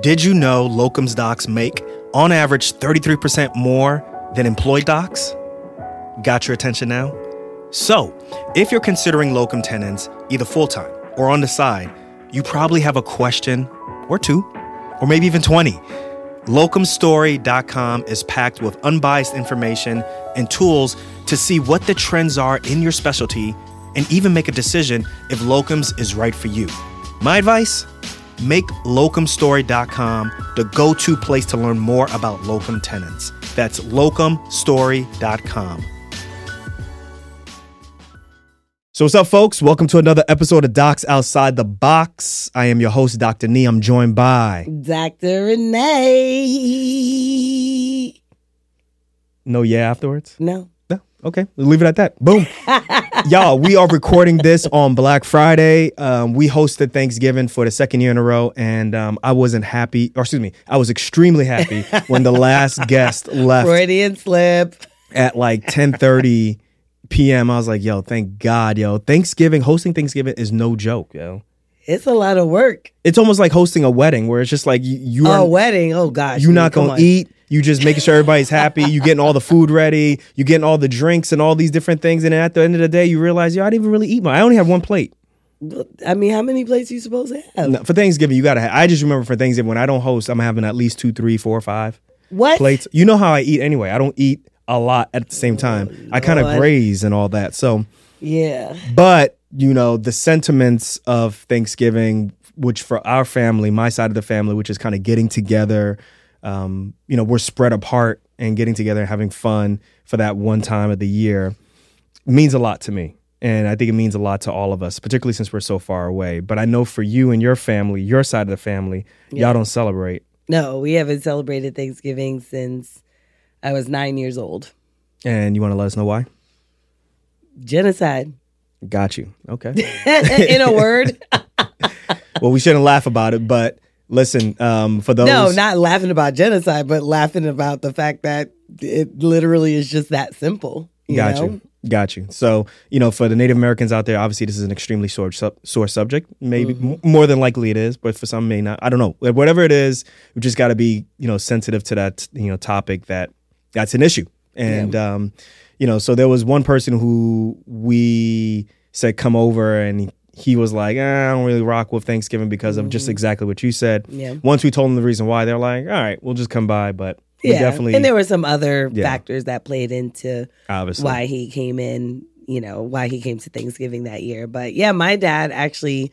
Did you know locums docs make, on average, 33% more than employed docs? Got your attention now? So, if you're considering locum tenens, either full time or on the side, you probably have a question or two, or maybe even 20. Locumstory.com is packed with unbiased information and tools to see what the trends are in your specialty and even make a decision if locums is right for you. My advice? Make locumstory.com the go to place to learn more about locum tenens. That's locumstory.com. So, what's up, folks? Welcome to another episode of Docs Outside the Box. I am your host, Dr. Nii. I'm joined by Dr. Renee. No Yeah afterwards? No. Okay. We'll leave it at that. Boom. Y'all, we are recording this on Black Friday. Um, we hosted Thanksgiving for the second year in a row, and um, I wasn't happy, or excuse me, I was extremely happy when the last guest left Freudian slip. at like 10:30 p.m. I was like, yo, thank God, yo. Thanksgiving, hosting Thanksgiving is no joke, yo. It's a lot of work. It's almost like hosting a wedding where it's just like you, you Oh, are wedding. Oh, gosh. you're not gonna on. eat. You just making sure everybody's happy. You getting all the food ready. You getting all the drinks and all these different things. And at the end of the day, you realize, yo, I didn't even really eat my. I only have one plate. I mean, how many plates you supposed to have? No, for Thanksgiving, you gotta. have I just remember for Thanksgiving when I don't host, I'm having at least two, three, four, five What? plates. You know how I eat anyway. I don't eat a lot at the same time. I kind of graze and all that. So, Yeah. but you know, the sentiments of Thanksgiving, which for our family, my side of the family, which is kind of getting together. Um, you know, we're spread apart and getting together and having fun for that one time of the year means a lot to me. And I think it means a lot to all of us, particularly since we're so far away. But I know for you and your family, your side of the family, y'all don't celebrate. No, we haven't celebrated Thanksgiving since I was nine years old. And you want to let us know why? Genocide. Got you. Okay. In a word. well, we shouldn't laugh about it, but listen, um, for those No, not laughing about genocide, but laughing about the fact that it literally is just that simple. You Got know? you. Got you. So, you know, for the Native Americans out there, obviously this is an extremely sore, sub- sore subject. Maybe Mm-hmm. m- more than likely it is, but for some may not. I don't know. Whatever it is, we just got to be, you know, sensitive to that, you know, topic that that's an issue. And, um, you know, so there was one person who we said come over and he, he was like, eh, I don't really rock with Thanksgiving because of just exactly what you said. Mm-hmm. Yeah. Once we told them the reason why, they're like, all right, we'll just come by. But we Yeah. definitely, and there were some other Yeah. factors that played into obviously. why he came in, you know, why he came to Thanksgiving that year. But yeah, my dad actually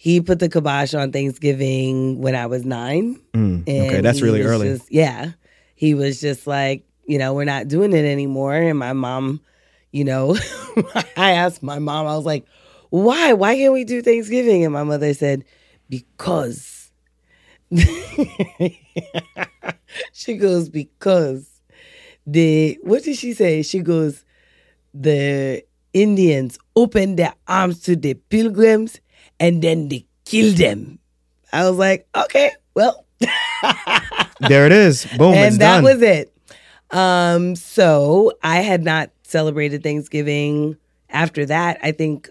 he put the kibosh on Thanksgiving when I was nine. Mm, okay, that's really early. just- yeah. He was just like, you know, we're not doing it anymore. And my mom, you know, I asked my mom, I was like, why? Why can't we do Thanksgiving? And my mother said, because. she goes, because the, what did she say? She goes, the Indians opened their arms to the pilgrims and then they killed them. I was like, okay, well, there it is. Boom. and that done. was it. Um, so I had not celebrated Thanksgiving after that. I think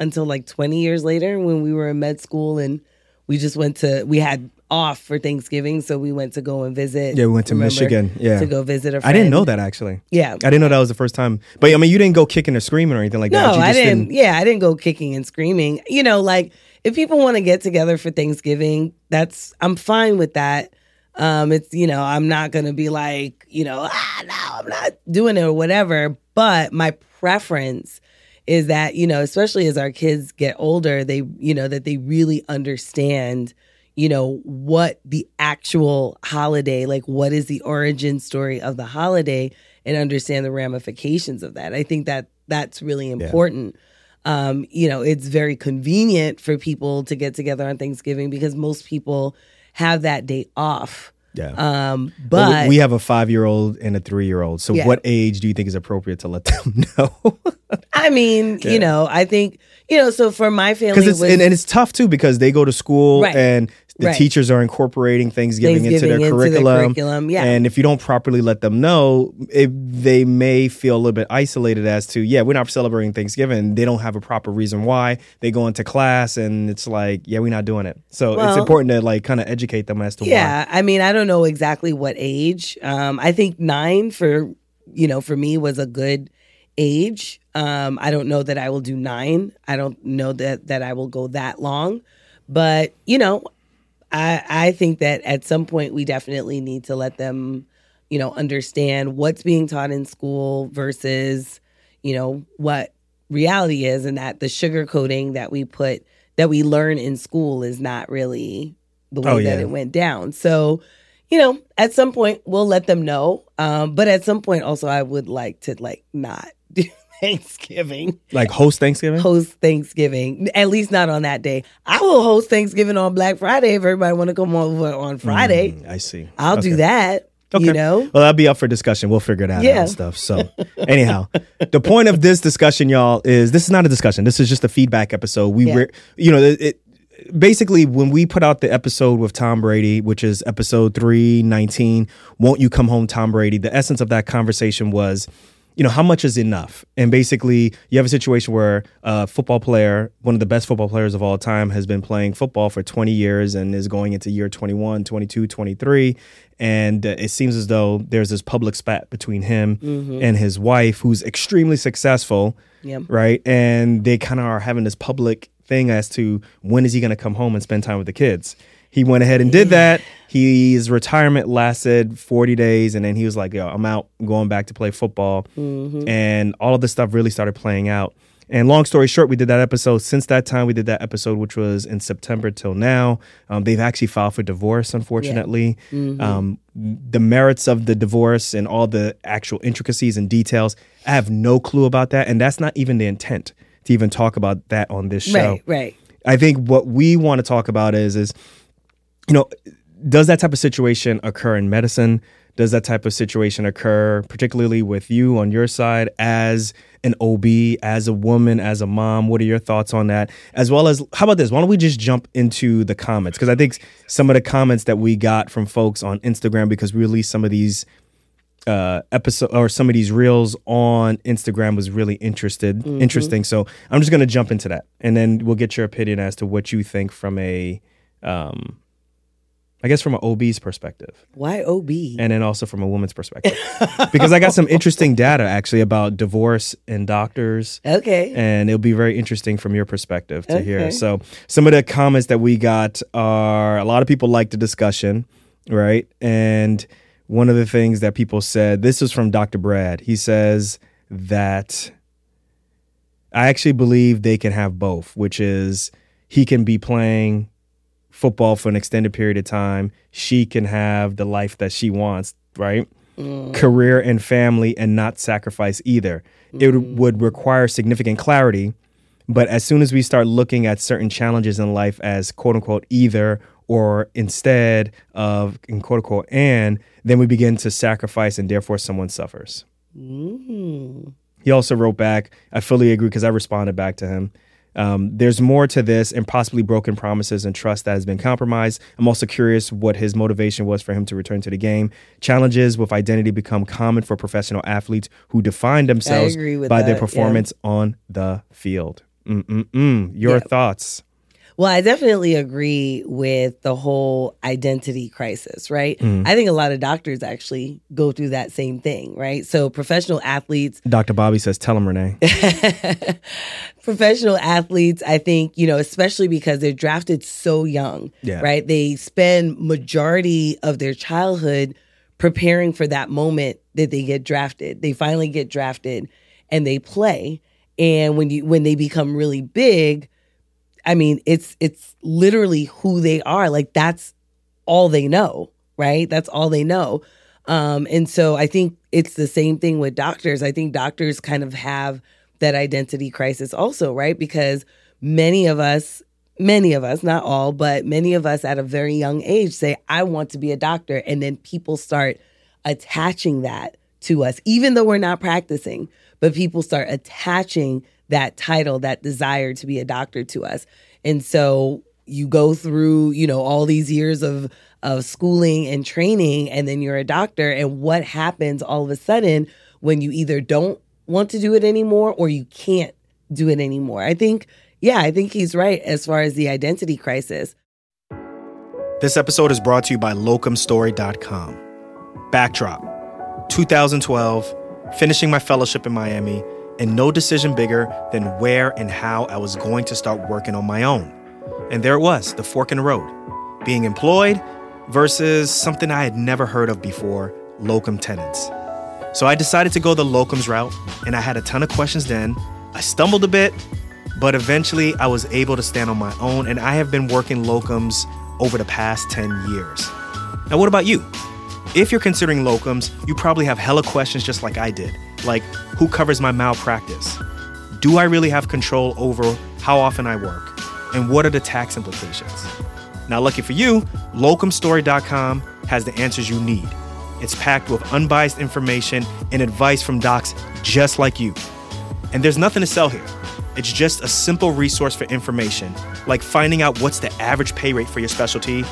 until like 20 years later when we were in med school and we just went to we had off for Thanksgiving, so we went to go and visit. Yeah, we went to remember, Michigan. Yeah. to go visit a friend. I didn't know that actually. Yeah. I didn't know that was the first time. But I mean, you didn't go kicking or screaming or anything like that. No, I just didn't, Yeah, I didn't go kicking and screaming. You know, like if people want to get together for Thanksgiving, that's I'm fine with that. Um, it's you know, I'm not gonna be like, you know, ah, no, I'm not doing it or whatever. But my preference is that you know, especially as our kids get older, they you know that they really understand you know what the actual holiday like what is the origin story of the holiday and understand the ramifications of that. I think that that's really important. Um, you know it's very convenient for people to get together on thanksgiving because most people have that day off Yeah. um, but we- we have a five year old and a three year old. So, Yeah. what age do you think is appropriate to let them know? I mean, Yeah. you know, I think you know, so for my family, was, and, and it's tough too because they go to school Right. and the Right. teachers are incorporating Thanksgiving, into their Thanksgiving into their curriculum. curriculum, yeah. And if you don't properly let them know, it, they may feel a little bit isolated as to, yeah, we're not celebrating Thanksgiving. They don't have a proper reason why. They go into class and it's like, yeah, we're not doing it. So it's important to like kind of educate them as to why. Yeah, I mean, I don't know exactly what age. Um, I think nine for you know for me was a good age. Um, I don't know that I will do nine. I don't know that that I will go that long, but you know, I I think that at some point we definitely need to let them, you know, understand what's being taught in school versus you know what reality is, and that the sugar coating that we put that we learn in school is not really the way Oh, that it went down. So, you know, at some point we'll let them know. Um, but at some point also I would like to like not do Thanksgiving, Like host Thanksgiving? host Thanksgiving, at least not on that day. I will host Thanksgiving on Black Friday if everybody want to come over on Friday. Mm, I see. I'll do that. Okay. You know? Well, that'll be up for discussion. We'll figure it out Yeah. and stuff. So, anyhow, the point of this discussion, y'all, is this is not a discussion. This is just a feedback episode. We Yeah. were, you know, it, it basically when we put out the episode with Tom Brady, which is episode three nineteen, won't you come home, Tom Brady? The essence of that conversation was. You know, how much is enough? And basically, you have a situation where a football player, one of the best football players of all time, has been playing football for 20 years and is going into year 21, 22, 23. And uh, it seems as though there's this public spat between him and his wife, who's extremely successful, Yep. right? And they kind of are having this public thing as to when is he going to come home and spend time with the kids. He went ahead and did that. His retirement lasted 40 days, and then he was like, "Yo, I'm out, I'm going back to play football." And all of this stuff really started playing out. And long story short, we did that episode. Since that time, we did that episode, which was in September till now. Um, they've actually filed for divorce, unfortunately. Um, the merits of the divorce and all the actual intricacies and details, I have no clue about that. And that's not even the intent to even talk about that on this show. Right, right. I think what we want to talk about is is you know does that type of situation occur in medicine? Does that type of situation occur particularly with you on your side as an OB, as a woman, as a mom? What are your thoughts on that? As well as how about this? Why don't we just jump into the comments because I think some of the comments that we got from folks on Instagram because we released some of these uh episode or some of these reels on Instagram was really interested interesting. So I'm just gonna jump into that and then we'll get your opinion as to what you think from a um I guess from an OB's perspective Why OB? and then also from a woman's perspective. because I got some interesting data actually about divorce and doctors okay. and it'll be very interesting from your perspective to hear. So, some of the comments that we got are a lot of people like the discussion, right? And one of the things that people said, this is from Dr. Brad. He says that I actually believe they can have both, which is he can be playing football for an extended period of time. She can have the life that she wants, right? Career and family and not sacrifice either. It would- would require significant clarity. But as soon as we start looking at certain challenges in life as quote unquote either or instead of in quote unquote and, then we begin to sacrifice and therefore someone suffers. Mm. He also wrote back, I fully agree because I responded back to him. Um, there's more to this and possibly broken promises and trust that has been compromised. I'm also curious what his motivation was for him to return to the game. Challenges with identity become common for professional athletes who define themselves by their that, yeah. performance on the field. Mm-mm-mm. Your Yeah. thoughts? Well, I definitely agree with the whole identity crisis, right? Mm. I think a lot of doctors actually go through that same thing, right? So, professional athletes, Dr. Bobby says, tell him, Renee. professional athletes, I think, you know, especially because they're drafted so young, Yeah. right? They spend majority of their childhood preparing for that moment that they get drafted. They finally get drafted and they play. And when you when they become really big, I mean, it's it's literally who they are. Like that's all they know, right? That's all they know. Um, and so I think it's the same thing with doctors. I think doctors kind of have that identity crisis also, right? Because many of us, many of us, not all, but many of us at a very young age say, I want to be a doctor. And then people start attaching that to us, even though we're not practicing, but people start attaching that title, that desire to be a doctor to us. And so you go through, you know, all these years of of schooling and training and then you're a doctor and what happens all of a sudden when you either don't want to do it anymore or you can't do it anymore. I think yeah, I think he's right as far as the identity crisis. This episode is brought to you by locumstory.com. Backdrop 2012, finishing my fellowship in Miami, and no decision bigger than where and how I was going to start working on my own. And there it was, the fork in the road. Being employed versus something I had never heard of before locum tenens. So I decided to go the locums route, and I had a ton of questions then. I stumbled a bit, but eventually I was able to stand on my own, and I have been working locums over the past 10 years. Now, what about you? If you're considering locums, you probably have hella questions just like I did. Like, who covers my malpractice? Do I really have control over how often I work? And what are the tax implications? Now, lucky for you, locumstory.com has the answers you need. It's packed with unbiased information and advice from docs just like you. And there's nothing to sell here. It's just a simple resource for information, like finding out what's the average pay rate for your specialty.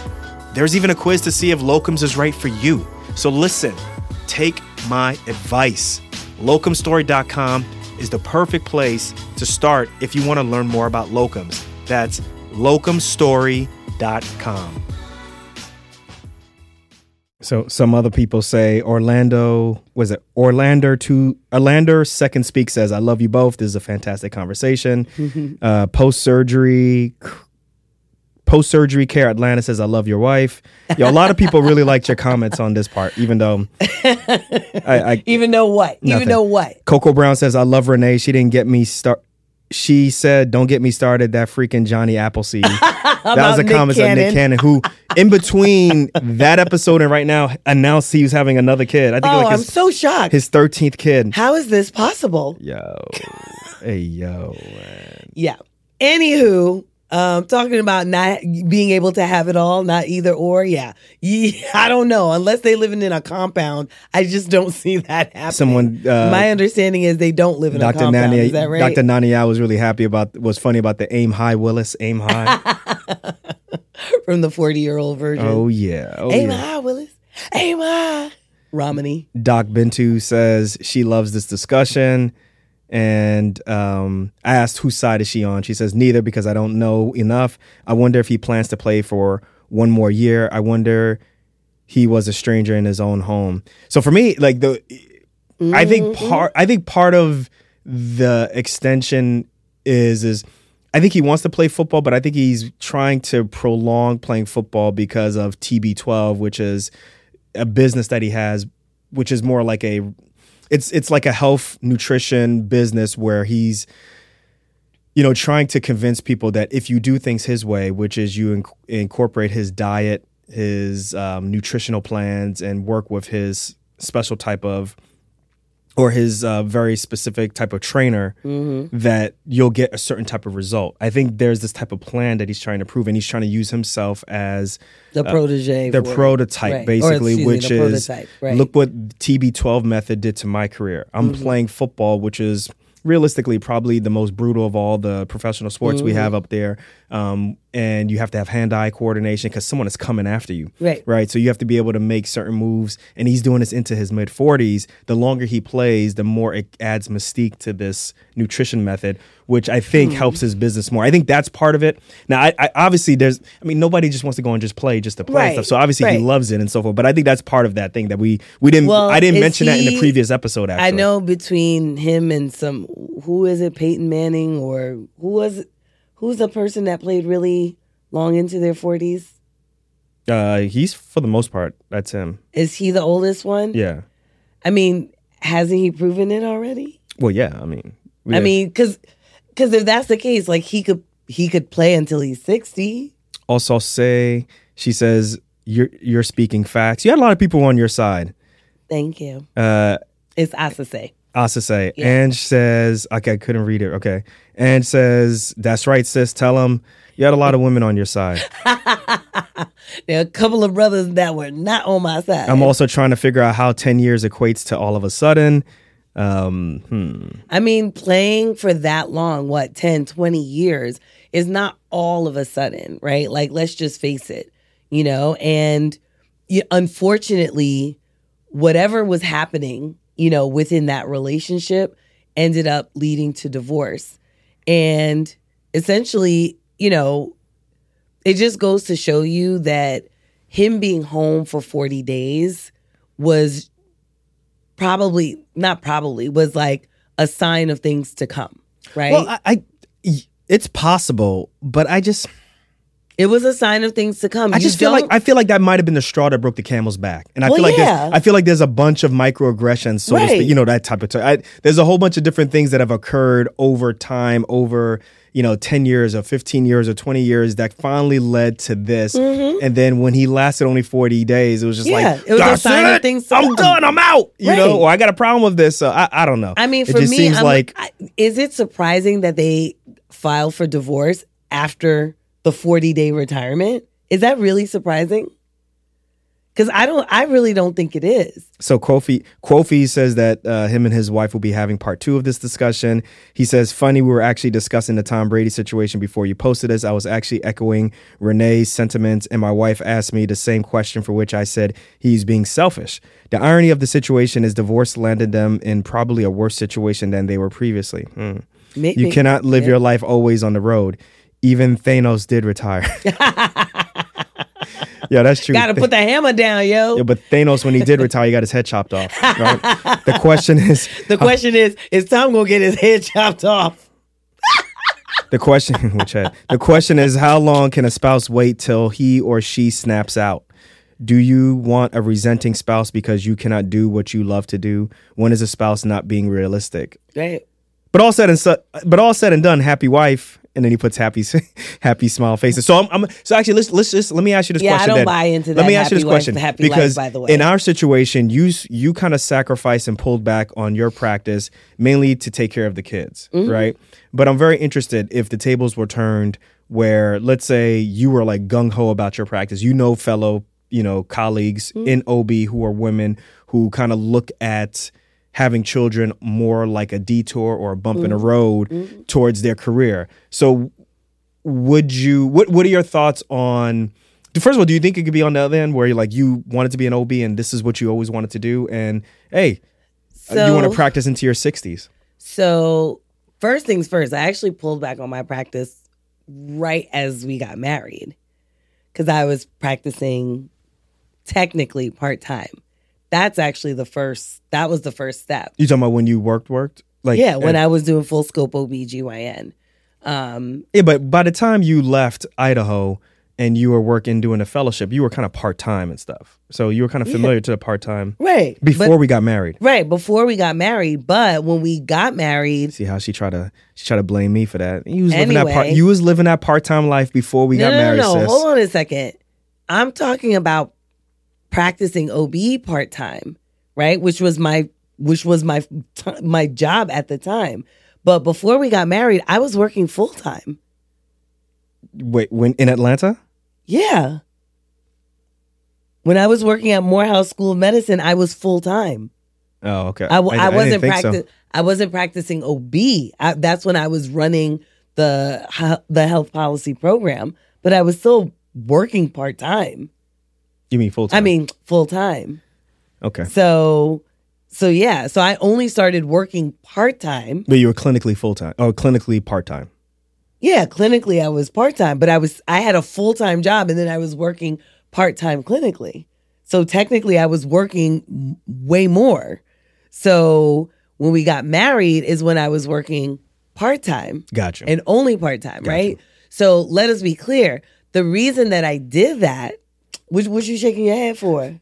There's even a quiz to see if locums is right for you. So listen, take my advice. Locumstory.com is the perfect place to start if you want to learn more about locums. That's locumstory.com. So some other people say Orlando was it Orlando to Orlando second speak says I love you both. This is a fantastic conversation. uh, post surgery post surgery care Atlanta says I love your wife. Yo, a lot of people really liked your comments on this part, even though I, I Even though what? Nothing. Even though what? Coco Brown says I love Renee. She didn't get me start. She said, "Don't get me started." That freaking Johnny Appleseed. that was a Nick comment of Nick Cannon, who, in between that episode and right now, announced he was having another kid. I think Oh, like I'm so shocked. his thirteenth kid. How is this possible? Yo, hey yo, man. Yeah. Anywho, um, talking about not being able to have it all, not either or. Yeah. yeah. I don't know. Unless they living in a compound, I just don't see that happening. Someone, uh, My understanding is they don't live in a Dr. compound. Nani, is that right? Dr. Nania was really happy about was funny about the aim high Willis aim high. From the 40 year old version. oh yeah, oh Aim yeah. high, Willis. Aim high. Romney. Doc Bintu says she loves this discussion. And um, I asked whose side is she on. She says neither because I don't know enough. I wonder if he plans to play for one more year. I wonder he was a stranger in his own home. So for me, like the, I think part, I think part of the extension is is I think he wants to play football, but I think he's trying to prolong playing football because of TB12, which is a business that he has, which is more like a it's it's like a health nutrition business where he's you know trying to convince people that if you do things his way, which is you inc- incorporate his diet, his um, nutritional plans, and work with his special type of or his uh, very specific type of trainer that you'll get a certain type of result. I think there's this type of plan that he's trying to prove, and he's trying to use himself as The protege. the prototype, Right. Basically, me, which is. Right. look what TB12 method did to my career. I'm Mm-hmm. playing football, which is realistically probably the most brutal of all the professional sports we Mm-hmm. have up there. Um, and you have to have hand-eye coordination because someone is coming after you. Right. Right. So you have to be able to make certain moves. And he's doing this into his mid 40s. The longer he plays, the more it adds mystique to this nutrition method, which I think Hmm. helps his business more. I think that's part of it. Now, I, I obviously there's, I mean, nobody just wants to go and just play just to play Right, stuff. So obviously he loves it and so forth. But I think that's part of that thing that we we didn't. Well, I didn't mention that in the previous episode. Actually, I know between him and some who is it, Peyton Manning or who was? Who's the person that played really long into their forties? Uh, he's for the most part. That's him. Is he the oldest one? Yeah. I mean, hasn't he proven it already? Well, yeah. I mean, I mean, because because if that's the case, like he could he could play until he's sixty. also say she says you're you're speaking facts. You had a lot of people on your side. Thank you. Uh, It's Asase. Asa say, Yeah. and says, okay, I couldn't read it. Okay, and says, that's right, sis. Tell him you had a lot of women on your side. There are a couple of brothers that were not on my side. I'm also trying to figure out how 10 years equates to all of a sudden. Um, hmm. I mean, playing for that long, what, 10, 20 years, is not all of a sudden, right? Like, let's just face it, you know? And y- unfortunately, whatever was happening, you know, within that relationship ended up leading to divorce. And essentially, you know, it just goes to show you that him being home for 40 days was probably not probably was like a sign of things to come right Well, I, I, it's possible, but I just, it was a sign of things to come I You just feel like I feel like that might have been the straw that broke the camel's back, and I Well, feel like yeah. there's, I feel like there's a bunch of microaggressions, so to Right. speak. You know that type of. T- I, there's a whole bunch of different things that have occurred over time, over you know, ten years or fifteen years or twenty years, that finally led to this. And then when he lasted only forty days, it was just Mm-hmm. Yeah, like, it was a "That's sign of things I'm done. I'm out. You Right. know, or I got a problem with this. So I, I don't know. i mean it for me seems I'm, like I, is it surprising that they filed for divorce after the 40 day retirement is that really surprising because i don't i really don't think it is So Kofi Kofi says that uh, him and his wife will be having part two of this discussion. He says, "Funny, we were actually discussing the Tom Brady situation before you posted this. I was actually echoing Renee's sentiments, and my wife asked me the same question, for which I said he's being selfish. The irony of the situation is divorce landed them in probably a worse situation than they were previously. Hmm. Make You cannot live yeah. your life always on the road. Even Thanos did retire. yeah, that's true. gotta put the hammer down yo Yeah, but Thanos, when he did retire, he got his head chopped off. Right? the question is, the uh, question is is tom gonna get his head chopped off the question, which head? The question is, how long can a spouse wait till he or she snaps out? Do you want a resenting spouse because you cannot do what you love to do? When is a spouse not being realistic? right But all said and su- but all said and done, happy wife, and then he puts happy happy smile faces. So I'm, I'm so actually let's let's just let me ask you this question. Yeah, I don't then. buy into that. Let me ask you this question life, because by the way. in our situation, you you kind of sacrificed and pulled back on your practice mainly to take care of the kids, Mm-hmm. right? But I'm very interested if the tables were turned where let's say you were like gung ho about your practice, you know, fellow you know colleagues Mm-hmm. in OB who are women who kind of look at having children more like a detour or a bump in the Mm-hmm. road towards their career. So would you what what are your thoughts on first of all do you think it could be on the other end where you like you wanted to be an ob and this is what you always wanted to do and hey uh, you want to practice into your 60s So, first things first, I actually pulled back on my practice right as we got married because I was practicing technically part time. That's actually the first, that was the first step. you talking about when you worked worked like yeah, when I was doing full scope OBGYN. Um, yeah but by the time you left idaho and you were working doing a fellowship you were kind of part-time and stuff so you were kind of familiar to the part-time right. before But- we got married right. Before we got married. But when we got married, see how she tried to she tried to blame me for that you was living that part Anyway. you was living that part-time life before we no, got no, married no, no. sis Hold on a second. I'm talking about practicing OB part time, right? Which was my which was my my job at the time. But before we got married, I was working full time. wait when in atlanta Yeah. When I was working at Morehouse School of Medicine, I was full time. oh okay I, didn't wasn't practicing. so. I wasn't practicing OB. I, that's when I was running the the health policy program, but I was still working part time. You mean full time? I mean, full time. okay. So, so yeah. So I only started working part time. But you were clinically full time or oh, clinically part time. Yeah, clinically I was part time, but I was I had a full time job, and then I was working part time clinically. So technically, I was working way more. So when we got married, is when I was working part time Gotcha. and only part time, right? So let us be clear. The reason that I did that, which what you shaking your head for?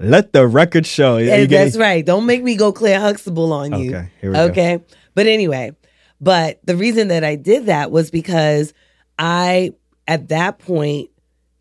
Let the record show. Yeah, you that's right. Don't make me go Claire Huxtable on you. Okay, here we go. okay. But anyway, but the reason that I did that was because I, at that point,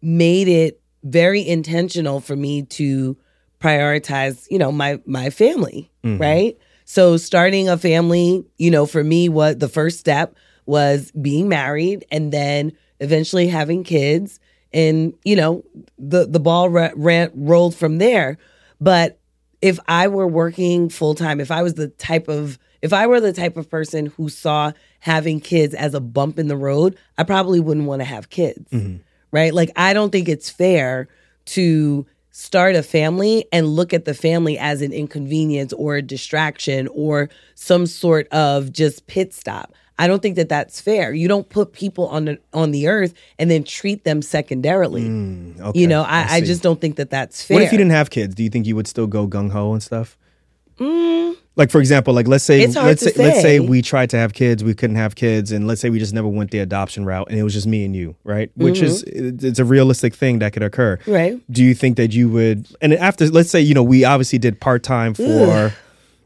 made it very intentional for me to prioritize, you know, my my family, Mm-hmm. right? So starting a family, you know, for me, what the first step was being married, and then eventually having kids, and you know, the the ball ra- rolled from there. But if I were working full time, if I was the type of if I were the type of person who saw having kids as a bump in the road, I probably wouldn't want to have kids. Mm-hmm. Right? Like I don't think it's fair to start a family and look at the family as an inconvenience or a distraction or some sort of just pit stop. I don't think that that's fair. You don't put people on the on the earth and then treat them secondarily. Okay, you know, I, I, see. just don't think that that's fair. What if you didn't have kids? Do you think you would still go gung ho and stuff? Like for example, like let's say Mm. Let's to say, let's say say. we tried to have kids, we couldn't have kids, and let's say we just never went the adoption route, and it was just me and you, right? Which is it's a realistic thing that could occur, Mm-hmm. Right. Do you think that you would? And after let's say you know we obviously did part time for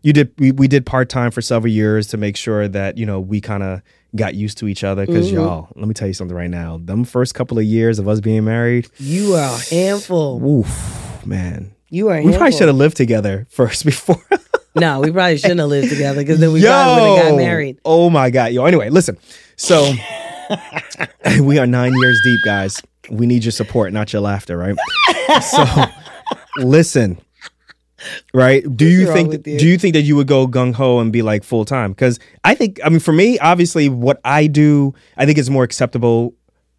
you did we, we did part time for several years to make sure that you know we kind of got used to each other because Mm-hmm. y'all let me tell you something right now them first couple of years of us being married You are a handful. oof man You are a we handful. probably should have lived together first before No, we probably shouldn't have lived together because then we probably would have got married. Oh my god, yo. Anyway, listen. So we are nine years deep, guys. We need your support, not your laughter, right? so listen. Right? Do you think you? do you think that you would go gung ho and be like full time? Because I think I mean for me, obviously what I do, I think it's more acceptable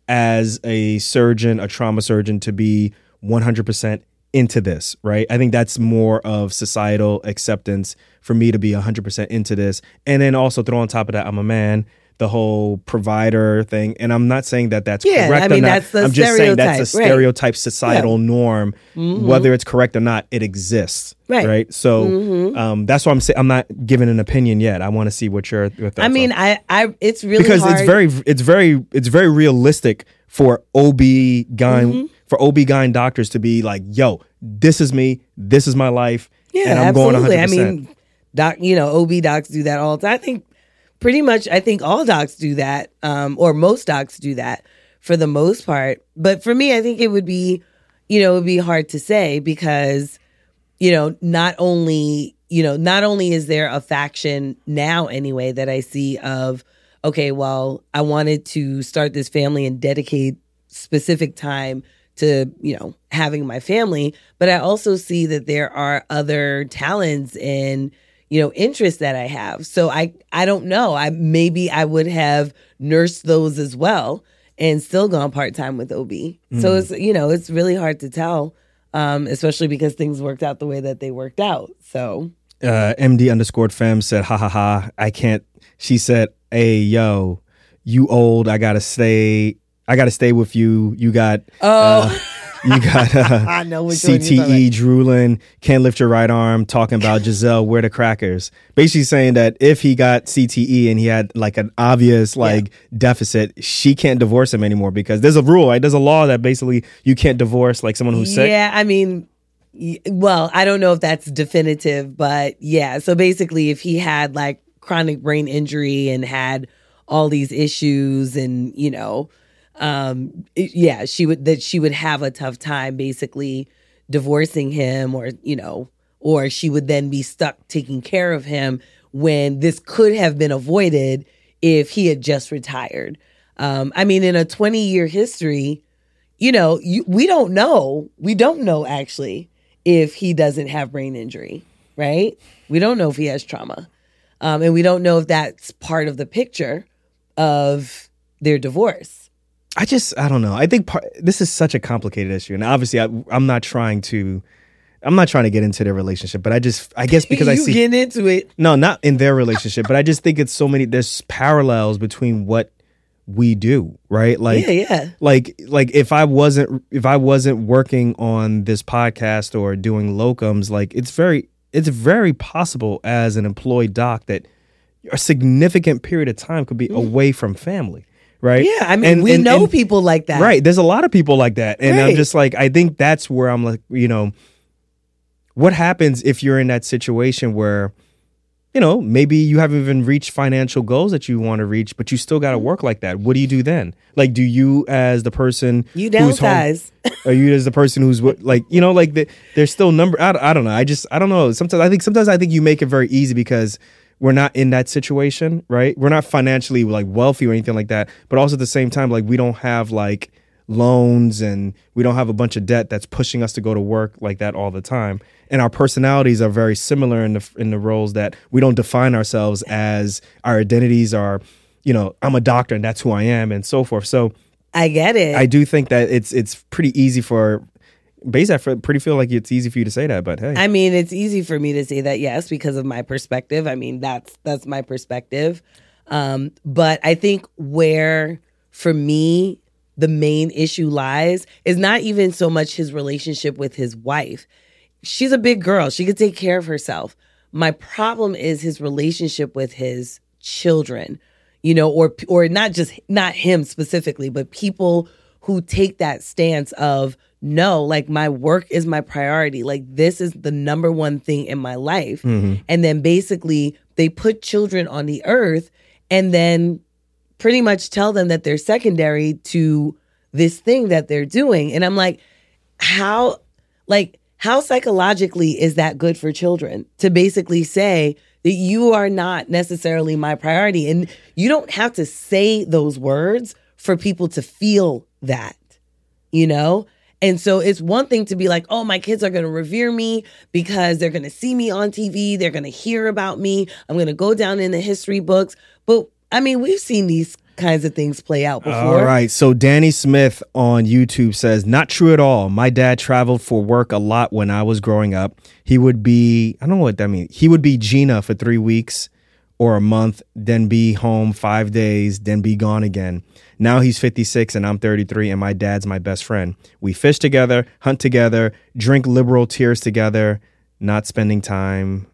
as a surgeon, a trauma surgeon, to be 100% into this, right? I think that's more of societal acceptance for me to be 100% into this. And then also throw on top of that, I'm a man, the whole provider thing. And I'm not saying that that's Yeah, correct I or mean, not. that's the I'm just saying that's a stereotype, right. societal norm. Whether it's correct or not, it exists. Right. Right. So um, that's why I'm saying I'm not giving an opinion yet. I want to see what your, thoughts I mean, I, I, it's really because hard. it's very it's very it's very realistic for OB gyn Mm-hmm. for OB gyn doctors to be like, yo, this is me, this is my life, yeah, and I'm absolutely. going 100%. I mean, doc, you know, OB docs do that all the time. I think pretty much, I think all docs do that, um, or most docs do that for the most part. But for me, I think it would be, you know, it would be hard to say because, you know, not only, you know, not only is there a faction now anyway that I see of, okay, well, I wanted to start this family and dedicate specific time to, you know, having my family, but I also see that there are other talents and, you know, interests that I have. So I I don't know. I maybe I would have nursed those as well and still gone part-time with OB. So it's you know, it's really hard to tell. Um, especially because things worked out the way that they worked out. So uh, MD underscored fem said, ha ha ha, I can't. She said, hey yo, you old, I gotta stay. I gotta stay with you. You got. Oh. You got uh, I know which one you're talking CTE drooling, can't lift your right arm, talking about Gisele, where the crackers. Basically saying that if he got CTE and he had like an obvious like deficit, she can't divorce him anymore because there's a rule, right? There's a law that basically you can't divorce like someone who's sick. Yeah, I mean, well, I don't know if that's definitive, but yeah. So basically, if he had like chronic brain injury and had all these issues, and you know, um, yeah, she would that she would have a tough time basically divorcing him, or you know, or she would then be stuck taking care of him when this could have been avoided if he had just retired. Um, I mean, in a 20 year history, you know, you, we don't know. We don't know actually if he doesn't have brain injury, right? We don't know if he has trauma. Um, and we don't know if that's part of the picture of their divorce. I just I don't know. I think part, this is such a complicated issue, and obviously I, I'm not trying to. I'm not trying to get into their relationship, but I just I guess because I see getting into it. No, not in their relationship, but I just think it's so many. There's parallels between what we do, right? Like, Yeah, yeah. like, like if I wasn't if I wasn't working on this podcast or doing locums, like it's very it's very possible as an employed doc that a significant period of time could be mm-hmm. away from family, right? Yeah, I mean, And- we and- know and- people like that. Right. There's a lot of people like that. And I'm just like, I think that's where I'm like, you know, what happens if you're in that situation where, you know, maybe you haven't even reached financial goals that you want to reach, but you still got to mm-hmm. work like that. What do you do then? Like, do you, as the person You who's home- downsize. are you as the person who's what- like, you know, like the, there's still number, I, I don't know. I just, I don't know. Sometimes I think, sometimes I think you make it very easy because we're not in that situation, right? We're not financially like wealthy or anything like that. But also at the same time, like we don't have like loans and we don't have a bunch of debt that's pushing us to go to work like that all the time. And our personalities are very similar in the in the roles that we don't define ourselves as our identities are, you know, I'm a doctor and that's who I am and so forth. So I get it. I do think that it's it's pretty easy for basically I pretty feel like it's easy for you to say that, but hey. I mean, it's easy for me to say that, yes, because of my perspective. I mean, that's that's my perspective. Um, but I think where for me the main issue lies is not even so much his relationship with his wife. She's a big girl. She could take care of herself. My problem is his relationship with his children, you know, or or not just not him specifically, but people who take that stance of no, like my work is my priority. Like this is the number one thing in my life. Mm-hmm. And then basically they put children on the earth and then pretty much tell them that they're secondary to this thing that they're doing. And I'm like, how, like, how psychologically is that good for children to basically say that you are not necessarily my priority? And you don't have to say those words for people to feel that, you know? And so it's one thing to be like, oh, my kids are going to revere me because they're going to see me on TV. They're going to hear about me. I'm going to go down in the history books. But I mean, we've seen these kinds of things play out before. All right. So Danny Smith on YouTube says, not true at all. My dad traveled for work a lot when I was growing up. He would be, I don't know what that means. He would be Gina for three weeks or a month, then be home five days, then be gone again. Now he's 56 and I'm 33, and my dad's my best friend. We fish together, hunt together, drink liberal tears together, not spending time.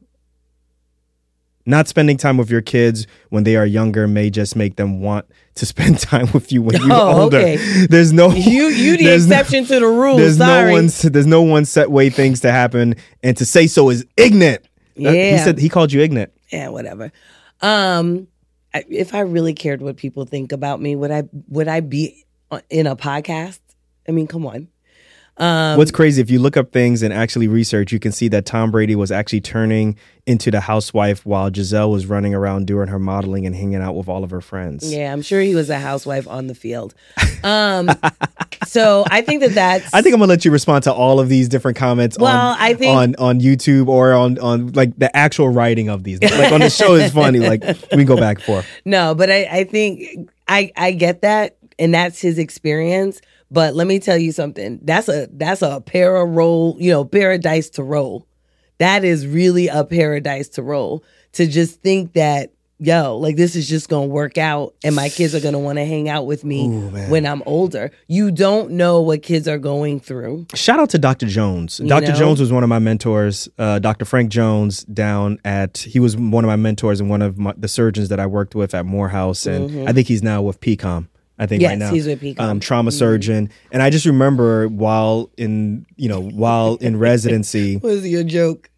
Not spending time with your kids when they are younger may just make them want to spend time with you when you're Oh, older. okay. There's no You you the there's no- exception to the rule. there's Sorry. no one there's no one set way things to happen, and to say so is ignorant. That- he said he called you ignorant. yeah, whatever. Um, if I really cared what people think about me, would I would I be uh, in a podcast? I mean, come on. Um, What's crazy, if you look up things and actually research, you can see that Tom Brady was actually turning into the housewife while Gisele was running around doing her modeling and hanging out with all of her friends. Yeah, I'm sure he was a housewife on the field. Um, so I think that that's. I think I'm gonna let you respond to all of these different comments Well, on, I think- on on YouTube or on on like the actual writing of these. Like on the show is funny. Like we go back and forth. No, but I, I think I I get that, and that's his experience. But let me tell you something. That's a that's a para roll, you know, paradise to roll. That is really a paradise to roll. To just think that, yo, like this is just gonna work out and my kids are gonna wanna hang out with me Ooh, when I'm older. You don't know what kids are going through. Shout out to Dr. Jones. Dr. know? Jones was one of my mentors. Uh, Dr. Frank Jones down at he was one of my mentors and one of my, the surgeons that I worked with at Morehouse, and I think he's now with PCOM. I think Mm-hmm. Yes, right now he's with PCOM. Um, trauma surgeon, and I just remember while in you know while in residency, Was your joke?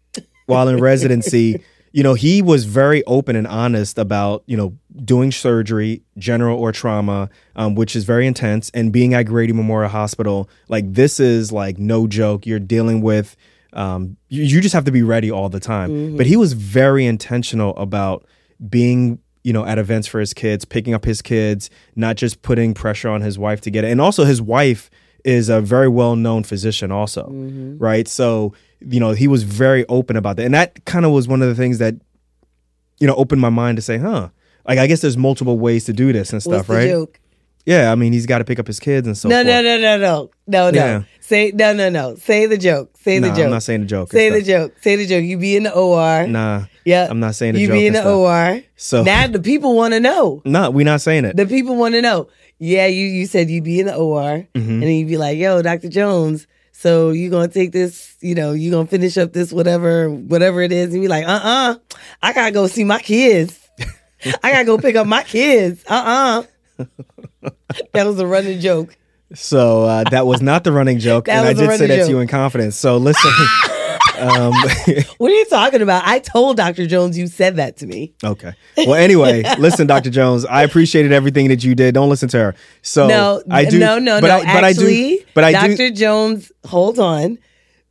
while in residency, you know, he was very open and honest about, you know, doing surgery, general or trauma, um, which is very intense, and being at Grady Memorial Hospital. Like, this is like no joke. You're dealing with, um, you, you just have to be ready all the time. But he was very intentional about being, you know, at events for his kids, picking up his kids, not just putting pressure on his wife to get it. And also, his wife is a very well known physician, also, mm-hmm. right? So, you know, he was very open about that. And that kind of was one of the things that, you know, opened my mind to say, huh, like, I guess there's multiple ways to do this and stuff, right? joke? Yeah. I mean, he's got to pick up his kids and so no, forth. no, no, no, no, no, no. Yeah. Say no, no, no. Say the joke. Say the Nah, joke. I'm not saying the joke. Say the joke. Say the joke. You be in the OR. Nah, Yeah. I'm not saying the you joke be in the stuff. OR. So- now the people want to know. nah, we not saying it. The people want to know. Yeah, you you said you'd be in the OR, Mm-hmm. and then you'd be like, "Yo, Dr. Jones, so you gonna take this? You know, you gonna finish up this whatever whatever it is?" And be like, "Uh uh I gotta go see my kids. I gotta go pick up my kids. Uh uh That was a running joke. So uh, that was not the running joke, and I did say that to you in confidence. So listen. um, What are you talking about? I told Dr. Jones you said that to me. okay. Well, anyway, listen, Dr. Jones. I appreciated everything that you did. Don't listen to her. So no, I do. no, no, but no. I, but Actually, I do. But I Dr. do. Jones, hold on.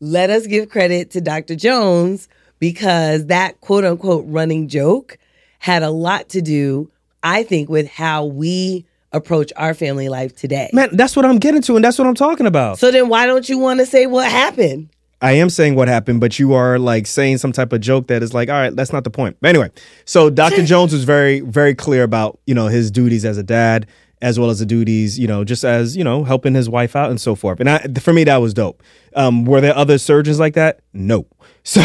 Let us give credit to Dr. Jones because that quote unquote running joke had a lot to do, I think, with how we approach our family life today. Man, that's what I'm getting to, and that's what I'm talking about. So then why don't you want to say what happened? I am saying what happened, but you are like saying some type of joke that is like, all right, that's not the point. But anyway, so Dr. Jones was very, very clear about, you know, his duties as a dad, as well as the duties, you know, just as, you know, helping his wife out and so forth. And I, for me, that was dope. Um, were there other surgeons like that? No. So,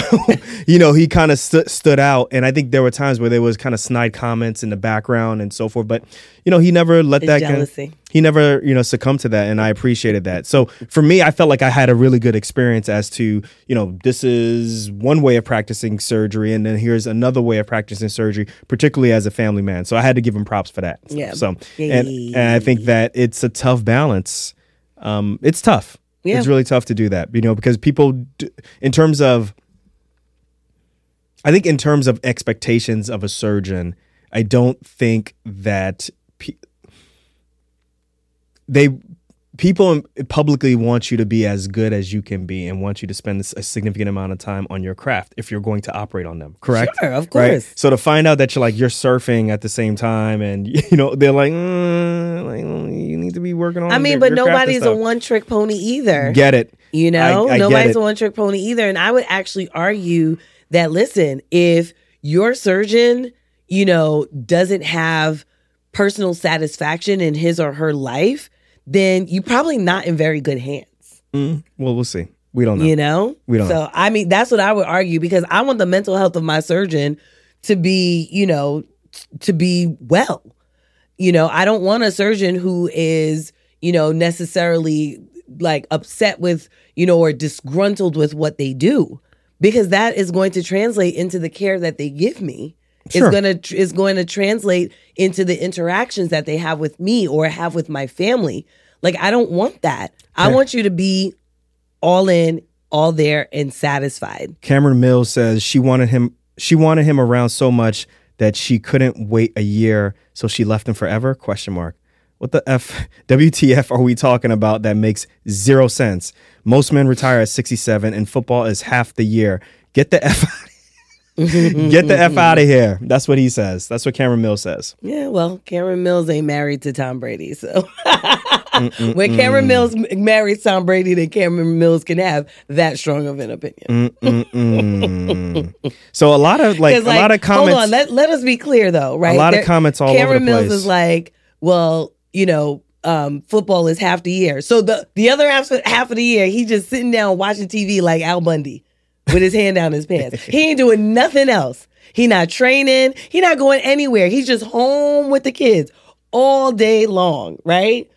you know, he kind of st- stood out. And I think there were times where there was kind of snide comments in the background and so forth. But, you know, he never let The that jealousy. Kind he never, you know, succumbed to that. And I appreciated that. So for me, I felt like I had a really good experience as to, you know, this is one way of practicing surgery. And then here's another way of practicing surgery, particularly as a family man. So I had to give him props for that. Yeah. So, and, and I think that it's a tough balance. Um, it's tough. Yeah. It's really tough to do that, you know, because people, in terms of, I think in terms of expectations of a surgeon, I don't think that pe- they people publicly want you to be as good as you can be and want you to spend a significant amount of time on your craft if you're going to operate on them. Correct? Sure, of Right? course. So to find out that you're like you're surfing at the same time and you know they're like, mm, like you need to be working on. I mean, your- but your nobody's a one trick pony either. Get it? You know, I- I nobody's a one trick pony either. And I would actually argue that listen, if your surgeon, you know, doesn't have personal satisfaction in his or her life, then you're probably not in very good hands. Mm, well, we'll see. We don't know. You know? We don't So I mean, that's what I would argue because I want the mental health of my surgeon to be, you know, t- to be well. You know, I don't want a surgeon who is, you know, necessarily like upset with, you know, or disgruntled with what they do because that is going to translate into the care that they give me. Sure. It's going to is going to translate into the interactions that they have with me or have with my family. Like I don't want that. I want you to be all in, all there and satisfied. Cameron Mills says she wanted him she wanted him around so much that she couldn't wait a year, so she left him forever? Question mark. What the F WTF are we talking about that makes zero sense? Most men retire at 67 and football is half the year. Get the F out Get the F out of here. That's what he says. That's what Cameron Mills says. Yeah, well, Cameron Mills ain't married to Tom Brady, so when Cameron Mills m- marries Tom Brady, then Cameron Mills can have that strong of an opinion. So a lot of like a lot of comments. Hold on, let, let us be clear though, right? A lot of comments all over Cameron the Mills place. is like, well, you know, um, football is half the year. So the the other half half of the year, he's just sitting down watching TV like Al Bundy with his hand down his pants. He ain't doing nothing else. He not training. He not going anywhere. He's just home with the kids all day long, right?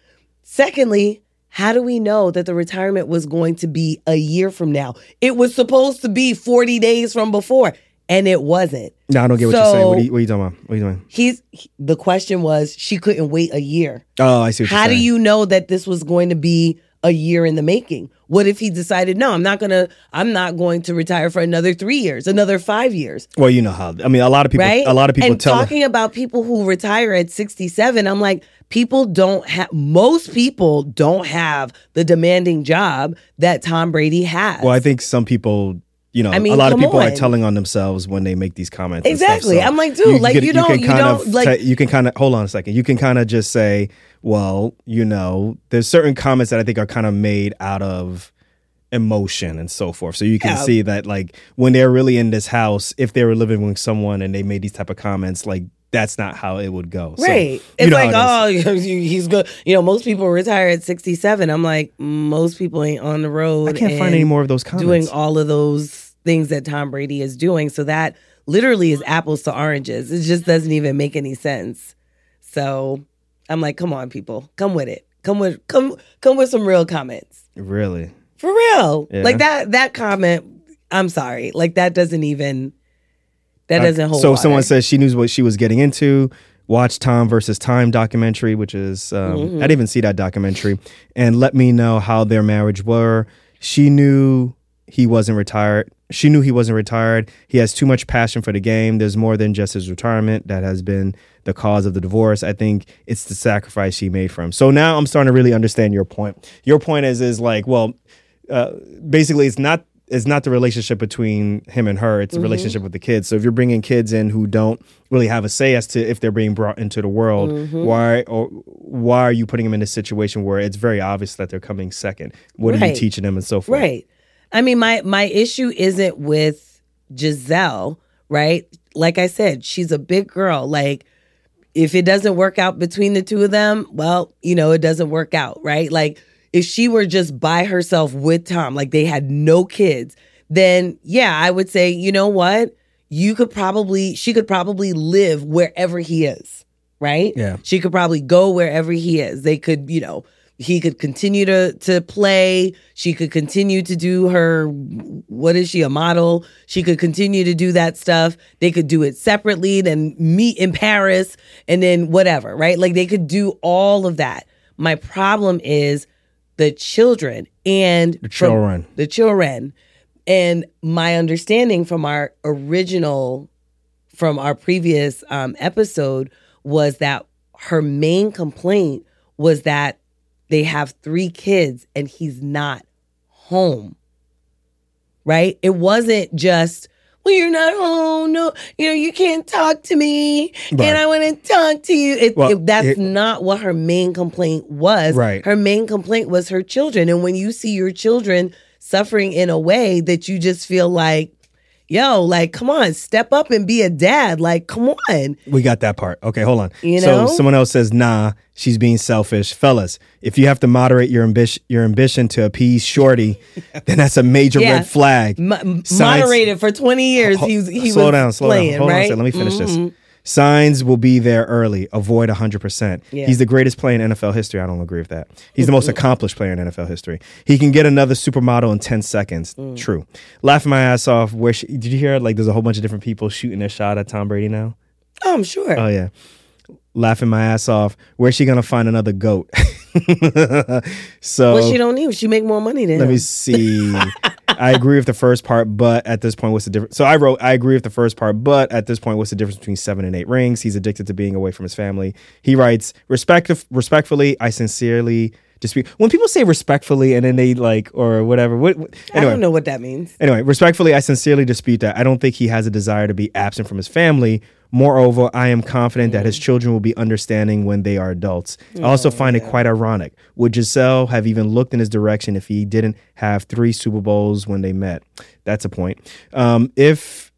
Secondly, how do we know that the retirement was going to be a year from now? It was supposed to be 40 days from before, and it wasn't. no, I don't get what you're saying. What are you, what are you talking about? What are you doing? He's he- the question was she couldn't wait a year. Oh, I see what you're How do you know that this was going to be a year in the making? What if he decided, no, I'm not gonna, I'm not going to retire for another three years, another five years, Well, you know how. I mean, a lot of people. right? A lot of people and tell. talking about people who retire at 67, I'm like, people don't have, most people don't have the demanding job that Tom Brady has. Well, I think some people, you know, I mean, a lot of people are telling on themselves when they make these comments. Exactly. So I'm like, dude, like, you don't- can you don't, of like- ta- you can kind of hold on a second. You can kind of just say, well, you know, there's certain comments that I think are kind of made out of emotion and so forth. So you can Yeah. see that, like, when they're really in this house, if they were living with someone and they made these type of comments, like. That's not how it would go. Right. you it's like, it oh, he's good. You know, most people retire at 67. I'm like, most people ain't on the road. I can't find any more of those comments. Doing all of those things that Tom Brady is doing. So that literally is apples to oranges. It just doesn't even make any sense. So I'm like, come on, people. Come with it. Come with come come with some real comments. really. For real. Yeah. Like that that comment, I'm sorry. Like that doesn't even that doesn't hold So someone says she knew what she was getting into. Watch Tom versus Time documentary, which is um, Mm-hmm. I didn't even see that documentary, and let me know how their marriage were. She knew he wasn't retired. She knew he wasn't retired. He has too much passion for the game. There's more than just his retirement that has been the cause of the divorce. I think it's the sacrifice she made for him. So now I'm starting to really understand your point. Your point is is like, well, uh, basically it's not it's not the relationship between him and her; it's the relationship with the kids. So if you're bringing kids in who don't really have a say as to if they're being brought into the world, why or why are you putting them in a situation where it's very obvious that they're coming second? What are you teaching them and so forth? Right. I mean, my my issue isn't with Gisele, right? Like I said, she's a big girl. Like, if it doesn't work out between the two of them, well, you know, it doesn't work out, right? Like, if she were just by herself with Tom, like they had no kids, then yeah, I would say, you know what? You could probably, she could probably live wherever he is, right? Yeah. She could probably go wherever he is. They could, you know, he could continue to to play. She could continue to do her what is she a model? She could continue to do that stuff. They could do it separately, then meet in Paris, and then whatever, right? Like they could do all of that. My problem is the children and The children. the children. And my understanding from our original, from our previous um, episode was that her main complaint was that they have three kids and he's not home. Right? It wasn't just, well, you're not home. No, you know, you can't talk to me Right. and I want to talk to you. It, Well, it- that's it- not what her main complaint was. Right. Her main complaint was her children. And when you see your children suffering in a way that you just feel like, yo, like, come on, step up and be a dad. Like, come on. We got that part. Okay, hold on. You know? so someone else says, "Nah, she's being selfish." Fellas, if you have to moderate your ambition, your ambition to appease Shorty, then that's a major Yeah. red flag. M- m- Signs- moderated for 20 years. Ho- He was, he slow was down, slow playing, down. Hold on a right? second. Let me finish Mhm. this. Signs will be there early. Avoid 100%. Yeah. He's the greatest player in NFL history. I don't agree with that. He's the most accomplished player in NFL history. He can get another supermodel in 10 seconds. Mm. True. Laughing my ass off. Where she, did you hear like there's a whole bunch of different people shooting their shot at Tom Brady now? Oh, I'm sure. Oh yeah. Laughing my ass off. Where's she gonna find another goat? so well, she don't need. She make more money than let him. me see. I agree with the first part, but at this point, what's the difference? So I wrote, I agree with the first part, but at this point, what's the difference between seven and eight rings? He's addicted to being away from his family. He writes, Respect, respectfully, I sincerely dispute. When people say respectfully and then they like, or whatever, what, what- I don't know what that means. Anyway, respectfully, I sincerely dispute that. I don't think he has a desire to be absent from his family. Moreover, I am confident that his children will be understanding when they are adults. I also find it quite ironic. Would Gisele have even looked in his direction if he didn't have three Super Bowls when they met? That's a point. Um, if,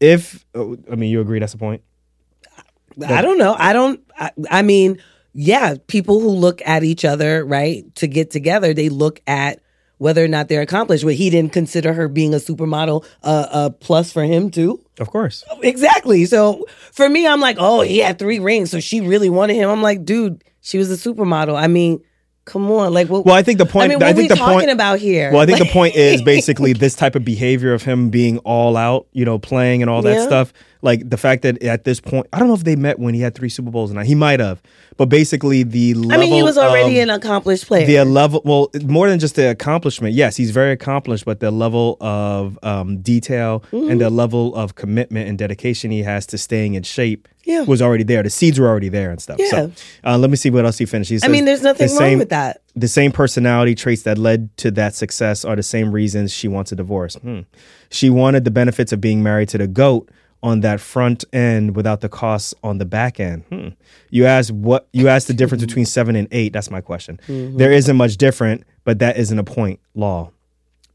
if, oh, I mean, you agree that's a point? I don't know. I don't. I, I mean, yeah, people who look at each other, right, to get together, they look at whether or not they're accomplished. But he didn't consider her being a supermodel uh, a plus for him too. Of course. Exactly. So for me, I'm like, oh, he had three rings, so she really wanted him. I'm like, dude, she was a supermodel. I mean, come on, like, what? Well, I think the point. I mean, what I are we think the talking point, about here? Well, I think the point is basically this type of behavior of him being all out, you know, playing and all that Yeah. stuff. Like the fact that at this point, I don't know if they met when he had three Super Bowls and he might have, but basically the level. I mean, he was already of, an accomplished player. the level. Well, more than just the accomplishment. Yes, he's very accomplished, but the level of um, detail Mm-hmm. and the level of commitment and dedication he has to staying in shape. Yeah. Was already there. The seeds were already there and stuff. Yeah. So uh, let me see what else he finished. He I mean, there's nothing the wrong same- with that. the same personality traits that led to that success are the same reasons she wants a divorce. Hmm. She wanted the benefits of being married to the goat on that front end without the costs on the back end. Hmm. You asked what you asked the difference between seven and eight. That's my question. Mm-hmm. There isn't much different, but that isn't a point law.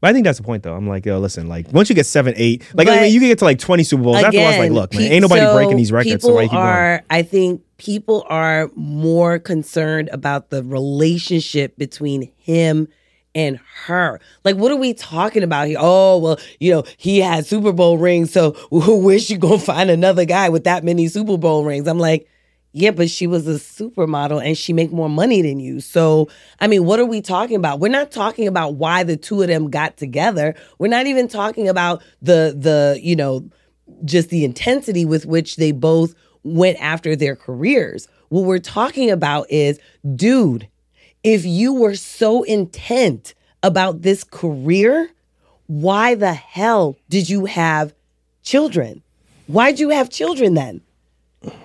But I think that's the point, though. I'm like, yo, listen, like once you get seven, eight, like I mean, you can get to like 20 Super Bowls. After a while, it's like, look, man, pe- ain't nobody so breaking these records, so People why you keep going? are, I think people are more concerned about the relationship between him and her. Like, what are we talking about here? Oh, well, you know, he had Super Bowl rings, so where's she gonna find another guy with that many Super Bowl rings? I'm like, yeah, but she was a supermodel and she make more money than you. So, I mean, what are we talking about? We're not talking about why the two of them got together. We're not even talking about the the, you know, just the intensity with which they both went after their careers. What we're talking about is, dude, if you were so intent about this career, why the hell did you have children? Why'd you have children then?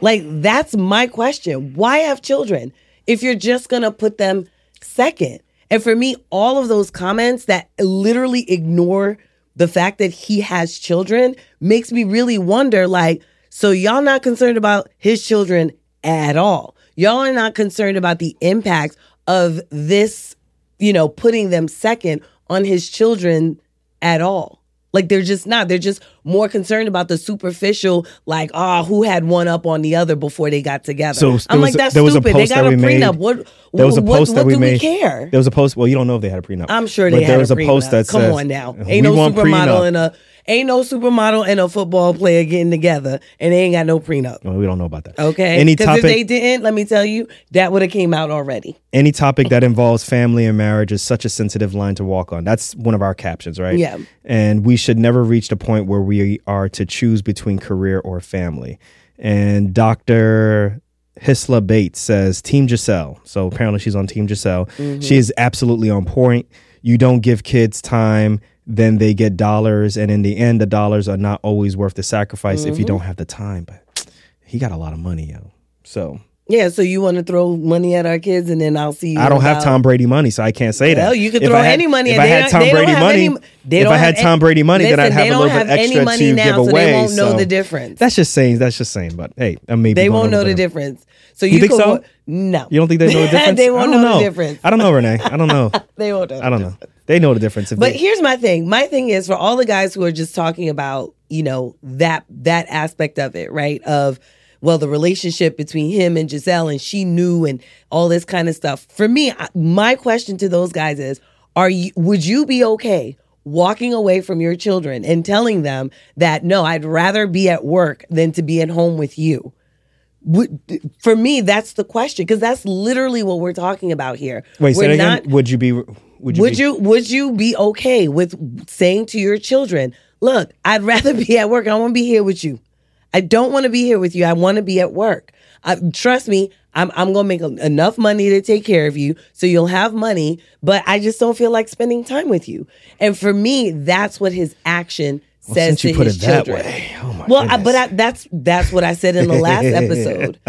Like, that's my question. Why have children if you're just gonna put them second? And for me, all of those comments that literally ignore the fact that he has children makes me really wonder like, so y'all not concerned about his children at all. Y'all are not concerned about the impact of this, you know, putting them second on his children at all. Like they're just not. They're just more concerned about the superficial, like, ah, who had one up on the other before they got together. So, I'm like, a- that's there was a stupid. They got a we made- prenup. What? There was a what- post what that we do made. We care? There was a post. Well, you don't know if they had a prenup. I'm sure But they had there was a prenup. post that Come says, on now, "We ain't no supermodel prenup." and a ain't no supermodel and a football player getting together, and they ain't got no prenup. Well, we don't know about that. Okay, Any because topic. if they didn't, let me tell you, that would have came out already. any topic that involves family and marriage is such a sensitive line to walk on. That's one of our captions, right? Yeah. And we should never reach the point where we are to choose between career or family. And Dr. Hisla Bates says, Team Gisele. So apparently she's on Team Gisele. Mm-hmm. She is absolutely on point. You don't give kids time, then they get dollars. And in the end, the dollars are not always worth the sacrifice if you mm-hmm. don't have the time. But he got a lot of money, yo. So Yeah, so you want to throw money at our kids, and then I'll see you. I don't have Tom Brady money, so I can't say that. Well, you could If throw had- any money. If I had Tom Brady money, if I had Tom Brady money, then I'd have a little bit any extra money to now, give so away. they won't know so- the difference. That's just saying. That's just saying. But hey, uh, I may be They won't know the difference. So you think could, so? No, You don't think they know the difference? they won't don't know, the difference. I don't know, Renee. I don't know. They won't know. I don't know. They know the difference. If But they, here's my thing. My thing is for all the guys who are just talking about, you know, that that aspect of it, right? Of well, the relationship between him and Gisele and she knew and all this kind of stuff. For me, I- my question to those guys is, are you would you be okay walking away from your children and telling them that no, I'd rather be at work than to be at home with you? For me, that's the question because that's literally what we're talking about here. wait, say we're that again. Would you be? Would you? would be, you would you be okay with saying to your children, "Look, I'd rather be at work. I want to be here with you. I don't want to be here with you. I want to be at work. I, trust me, I'm I'm going to make enough money to take care of you, so you'll have money. But I just don't feel like spending time with you. And for me, that's what his action says since you to put his it that children. way, oh my well, I, but I, that's that's what I said in the last episode.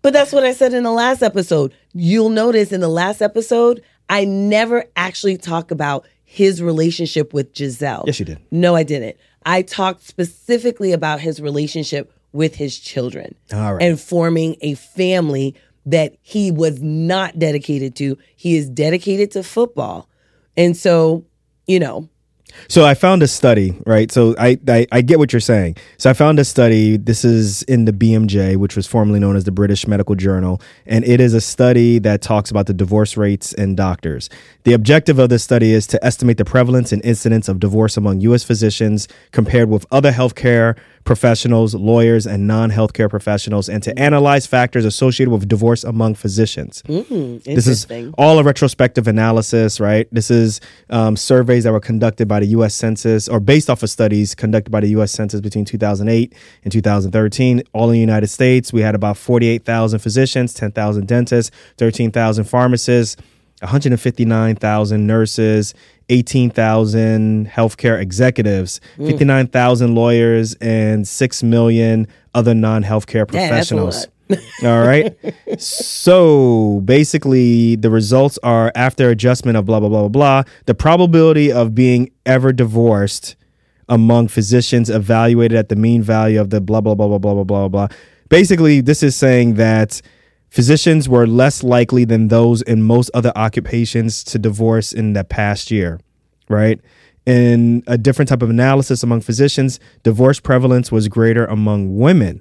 But that's what I said in the last episode. You'll notice in the last episode, I never actually talk about his relationship with Gisele. Yes, you did. No, I didn't. I talked specifically about his relationship with his children All right. and forming a family that he was not dedicated to. He is dedicated to football. And so, you know, So I found a study, right? So I, I I get what you're saying. So I found a study. This is in the BMJ, which was formerly known as the British Medical Journal, and it is a study that talks about the divorce rates in doctors. The objective of this study is to estimate the prevalence and incidence of divorce among U.S. physicians compared with other healthcare professionals, lawyers, and non-healthcare professionals, and to analyze factors associated with divorce among physicians. This is all a retrospective analysis, right? This is um, surveys that were conducted by the U.S. Census or based off of studies conducted by the U.S. Census between 2008 and 2013. All in the United States, we had about 48,000 physicians, 10,000 dentists, 13,000 pharmacists, 159,000 nurses, 18,000 healthcare executives, 59,000 lawyers, and 6 million other non healthcare Yeah, that's a professionals. All right. so basically, the results are after adjustment of blah, blah, blah, blah, blah. The probability of being ever divorced among physicians evaluated at the mean value of the blah, blah, blah, blah, blah, blah, blah, blah. Basically, this is saying that physicians were less likely than those in most other occupations to divorce in the past year, right? In a different type of analysis among physicians, divorce prevalence was greater among women,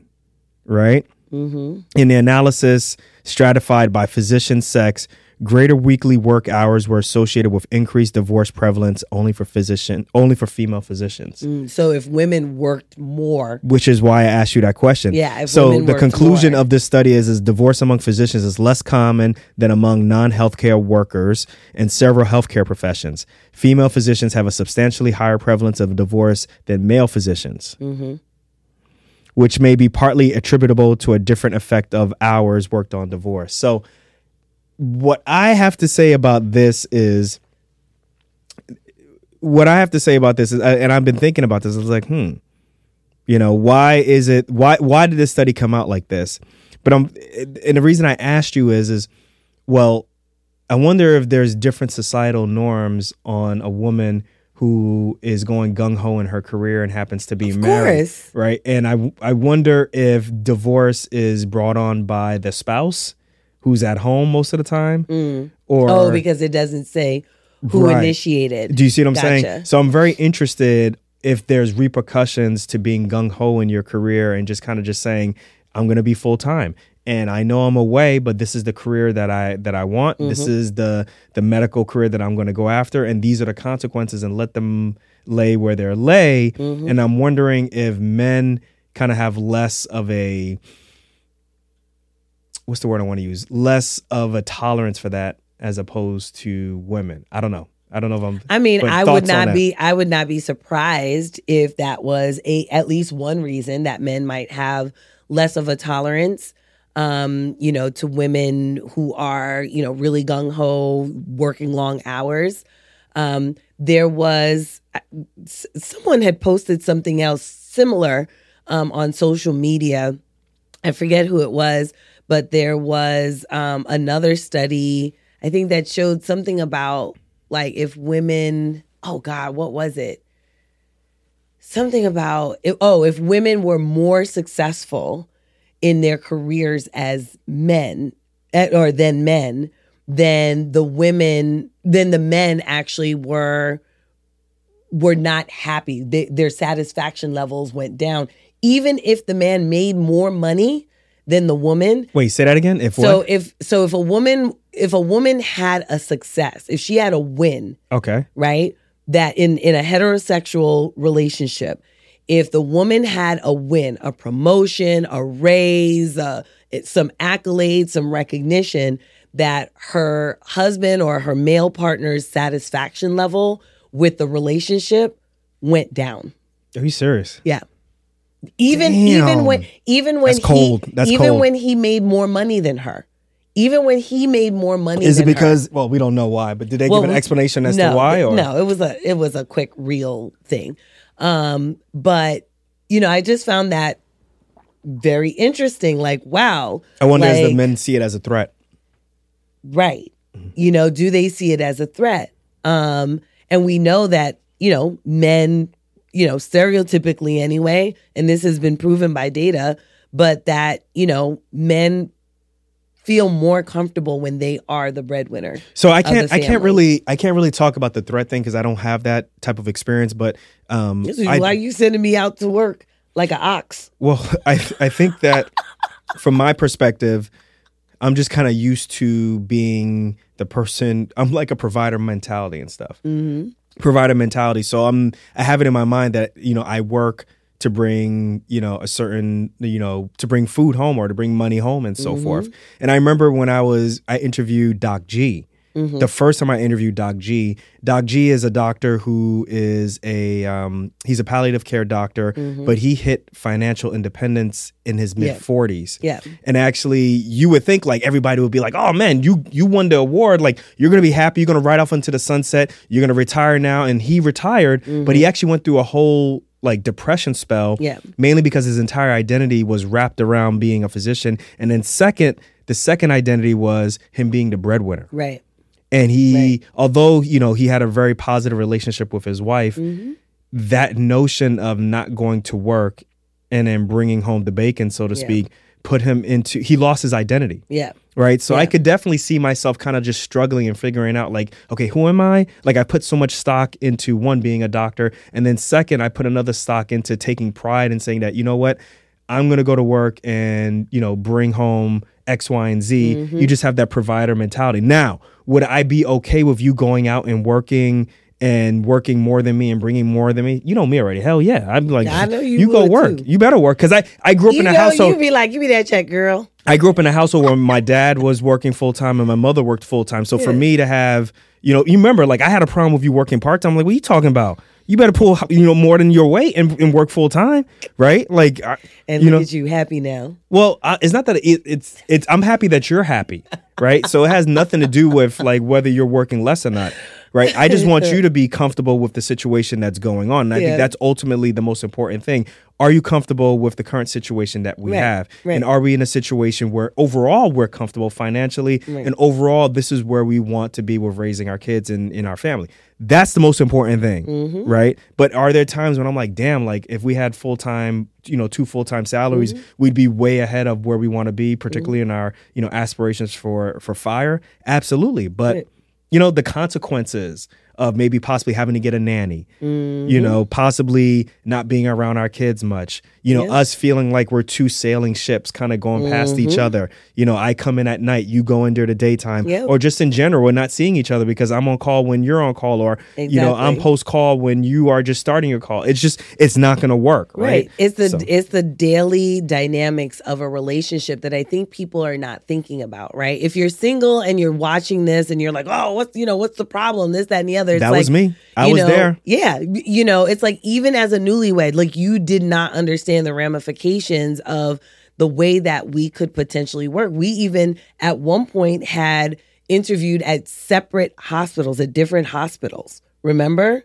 right? Mm-hmm. In the analysis stratified by physician sex, greater weekly work hours were associated with increased divorce prevalence only for physician only for female physicians. Mm, So if women worked more, Which is why I asked you that question. Yeah, if so the conclusion more. of this study is is divorce among physicians is less common than among non-healthcare workers and several healthcare professions. Female physicians have a substantially higher prevalence of divorce than male physicians. Mm-hmm. Which may be partly attributable to a different effect of hours worked on divorce. So, what I have to say about this is what I have to say about this is, and I've been thinking about this. I was like, hmm, you know, why is it? Why why did this study come out like this? But I'm, and the reason I asked you is, is well, I wonder if there's different societal norms on a woman who is going gung ho in her career and happens to be Of married, course. right? And I I wonder if divorce is brought on by the spouse who's at home most of the time, or oh, because it doesn't say who Right. initiated. do you see what I'm saying? So I'm very interested if there's repercussions to being gung ho in your career and just kind of just saying, I'm going to be full time. And I know I'm away, but this is the career that I that I want. This Mm-hmm. is the the medical career that I'm going to go after, and these are the consequences. And let them lay where they're lay. Mm-hmm. And I'm wondering if men kind of have less of a what's the word I want to use? Less of a tolerance for that as opposed to women. I don't know. I don't know if I'm. I mean, I would not be I would not be surprised if that was a at least one reason that men might have less of a tolerance um, you know, to women who are, you know, really gung ho, working long hours. Um, there was someone had posted something else similar um, on social media. I forget who it was, but there was um, another study, I think that showed something about like if women, oh God, what was it? Something about, oh, if women were more successful in their careers as men eh, or than men, then the women, then the men actually were were not happy. They, their satisfaction levels went down, even if the man made more money than the woman. Wait, say that again. If So what? if so, if a woman if a woman had a success, if she had a win, Okay. right? That in in a heterosexual relationship, if the woman had a win, a promotion, a raise, uh, some accolades, some recognition, that her husband or her male partner's satisfaction level with the relationship went down. Are you serious? Yeah. Even Damn. even when even when That's he even cold. when he made more money than her. Even when he made more money Is it than her. because? Well, we don't know why, but did they Well, give an explanation as no, to why? Or no, it was a it was a quick real thing. Um, but you know, I just found that very interesting. Like, wow. I wonder if the men see it as a threat. right. Mm-hmm. You know, do they see it as a threat? Um, and we know that, you know, men, you know, stereotypically anyway, and this has been proven by data, but that, you know, men feel more comfortable when they are the breadwinner. So I can't. I can't really. I can't really talk about the threat thing because I don't have that type of experience. But um, This is I, why you sending me out to work like an ox. Well, I I think that from my perspective, I'm just kind of used to being the person. I'm like a provider mentality and stuff. Mm-hmm. Provider mentality. So I'm. I have it in my mind that you know I work to bring you know a certain you know to bring food home or to bring money home and so mm-hmm. forth. And I remember when I was I interviewed Doc G. Mm-hmm. The first time I interviewed Doc G, Doc G is a doctor who is a um, he's a palliative care doctor, mm-hmm. but he hit financial independence in his mid forties. Yeah. and actually, you would think like everybody would be like, "Oh man, you you won the award! Like you're gonna be happy. You're gonna ride off into the sunset. You're gonna retire now." And he retired, but he mm-hmm. actually went through a whole like depression spell Yeah. mainly because his entire identity was wrapped around being a physician and then second the second identity was him being the breadwinner Right. And he Right. although you know he had a very positive relationship with his wife Mm-hmm. that notion of not going to work and then bringing home the bacon so to Yeah. speak put him into he lost his identity Yeah. right so i could definitely see myself kind of just struggling and figuring out like okay who am i like i put so much stock into one being a doctor and then second i put another stock into taking pride and saying that you know what i'm going to go to work and you know bring home x y and z Mm-hmm. you just have that provider mentality now would i be okay with you going out and working and working more than me and bringing more than me you know me already hell yeah i'm like I know you go work too. you better work because i i grew up You in a know, household you be like, give me that check, girl. I grew up in a household where my dad was working full time and my mother worked full time. So for me to have, you know, you remember, like I had a problem with you working part time. Like, what are you talking about? You better pull you know more than your weight and, and work full time, right? Like, I- And you look know, at you happy now. well, uh, it's not that it, it's it's. I'm happy that you're happy, right? So it has nothing to do with like whether you're working less or not, right? I just want you to be comfortable with the situation that's going on. And I Yeah. think that's ultimately the most important thing. Are you comfortable with the current situation that we Right, have, right. and are we in a situation where overall we're comfortable financially, Right. and overall this is where we want to be with raising our kids and in our family? That's the most important thing, Mm-hmm. right? But are there times when I'm like, damn, like if we had full time, you know, two full time salaries, Mm-hmm. we'd be way ahead of where we want to be, particularly in our, you know, aspirations for for fire. Absolutely, but Right. you know, the consequences of maybe possibly having to get a nanny, you Mm-hmm. know, possibly not being around our kids much, you know, Yeah. us feeling like we're two sailing ships kind of going past each other. You know, I come in at night, you go in during the daytime, Mm-hmm. Or just in general, we're not seeing each other because I'm on call when you're on call, or, you know, I'm post call when you are just starting your call. It's just, it's not going to work, right? Right. It's the So- it's the daily dynamics of a relationship that I think people are not thinking about, right? If you're single and you're watching this and you're like, "Oh, what's, you know, what's the problem? This that and the other." It's That like, was me. I was know, there. Yeah, you know, it's like even as a newlywed, like you did not understand the ramifications of the way that we could potentially work. We even at one point had interviewed at separate hospitals, at different hospitals. Remember?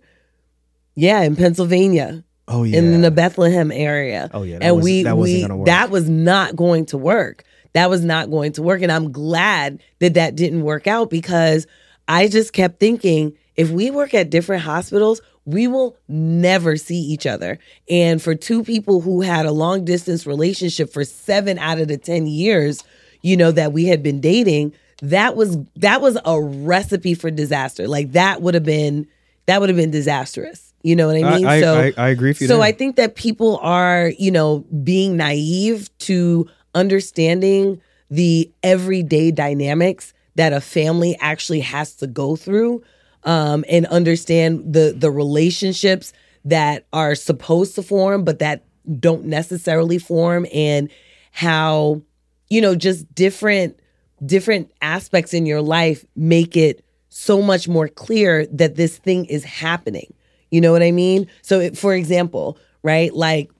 Yeah, in Pennsylvania Oh, yeah. in the Bethlehem area. Oh, yeah, and was- we that we that was not going to work. That was not going to work, and I'm glad that that didn't work out because I just kept thinking if we work at different hospitals, we will never see each other. And for two people who had a long distance relationship for seven out of the ten years, you know that we had been dating, that was that was a recipe for disaster. Like that would have been that would have been disastrous. You know what I I- mean? I- so I- I agree with you So there. I think that people are, you know, being naive to understanding the everyday dynamics that a family actually has to go through um, and understand the the relationships that are supposed to form but that don't necessarily form and how you know just different different aspects in your life make it so much more clear that this thing is happening you know what i mean so it, for example right like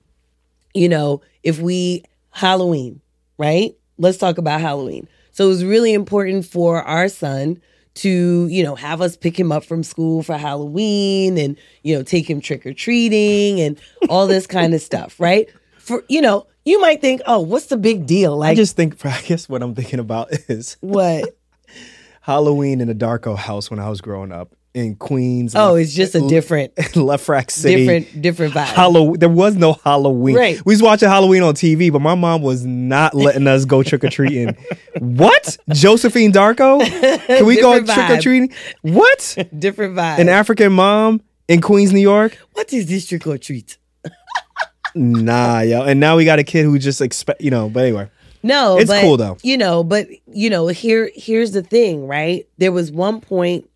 you know, if we Halloween, right? Let's talk about Halloween. So it was really important for our son to, you know, have us pick him up from school for Halloween and, you know, take him trick or treating and all this kind of stuff, right? For, you know, you might think, oh, what's the big deal? Like, I just think, I guess what I'm thinking about is what? Halloween in a Darko house when I was growing up in Queens. Oh, it's just a different, Lefrak City. different, different vibe. Halloween. There was no Halloween. Right. We was watching Halloween on TV, but my mom was not letting us go trick or treating. what? Josephine Darko? Can we go trick or treating? What? different vibe. An African mom in Queens, New York? what is this trick or treat? Nah, yo. And now we got a kid who just expect, you know. But anyway, No, It's but, cool, though. You know, but you know, here here's the thing, right? There was one point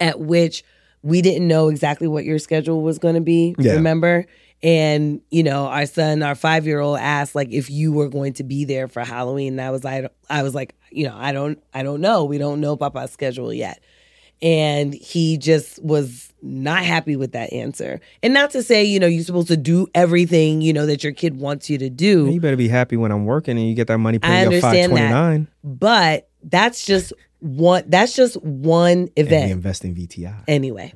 at which we didn't know exactly what your schedule was going to be. Yeah. Remember? And you know, our son, our five year old, asked like if you were going to be there for Halloween. And I was like, I was like, you know, I don't, I don't know. We don't know Papa's schedule yet. And he just was not happy with that answer. And not to say, you know, you're supposed to do everything, you know, that your kid wants you to do. you better be happy when I'm working and you get that money I paid up understand that. 529 but that's just one that's just one and event invest in VTI. anyway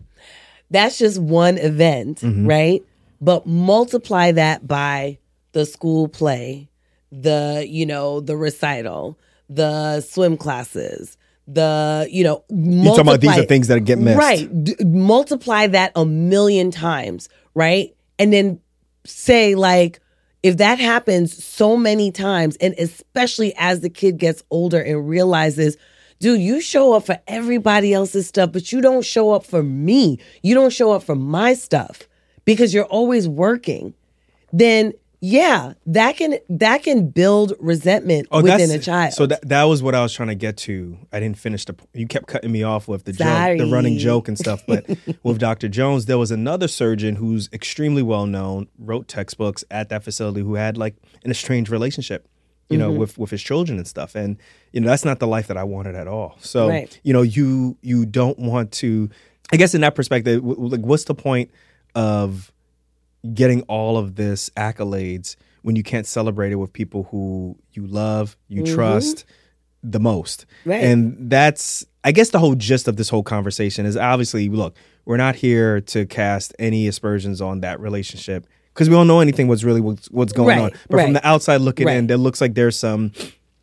that's just one event Mm-hmm. right but multiply that by the school play the you know the recital the swim classes the you know You're talking about these are things that get missed. Right. D- multiply that a million times, right? And then say, like, if that happens so many times, and especially as the kid gets older and realizes, dude, you show up for everybody else's stuff, but you don't show up for me. You don't show up for my stuff because you're always working. Then, yeah, that can that can build resentment within Oh, that's- a child. So that that was what I was trying to get to. I didn't finish the. You kept cutting me off with the joke, the running joke and stuff. But with Dr. Jones, there was another surgeon who's extremely well known, wrote textbooks at that facility, who had like an estranged relationship, you know, Mm-hmm. with with his children and stuff. And you know, that's not the life that I wanted at all. So Right. you know, you you don't want to. I guess in that perspective, w- like, what's the point? of getting all of this accolades when you can't celebrate it with people who you love, you Mhm. trust the most. Right. And that's, I guess, the whole gist of this whole conversation is obviously, look, we're not here to cast any aspersions on that relationship because we don't know anything what's really what's, what's going Right, on. But from the outside looking in, Right. there looks like there's some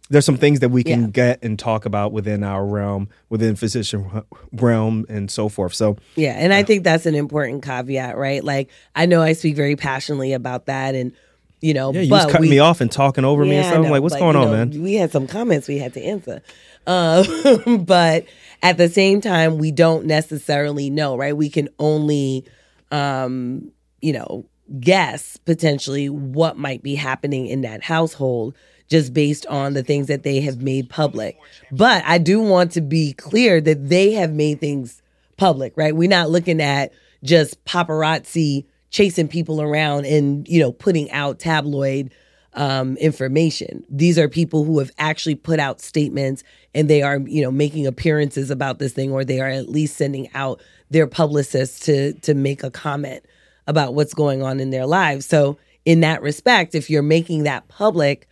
there's some things that we can Yeah. get and talk about within our realm, within physician realm, and so forth. So Yeah, and I think that's an important caveat, right? Like I know I speak very passionately about that, and you know, yeah, you but was cutting we, me off and talking over me and Yeah, stuff. I'm like, what's but, going on, know, man? We had some comments we had to answer, uh, but at the same time, we don't necessarily know, right? We can only, um, you know, guess potentially what might be happening in that household just based on the things that they have made public. But I do want to be clear that they have made things public, right? We're not looking at just paparazzi chasing people around and, you know, putting out tabloid um, information. These are people who have actually put out statements and they are, you know, making appearances about this thing, or they are at least sending out their publicists to to make a comment about what's going on in their lives. So, in that respect, if you're making that public,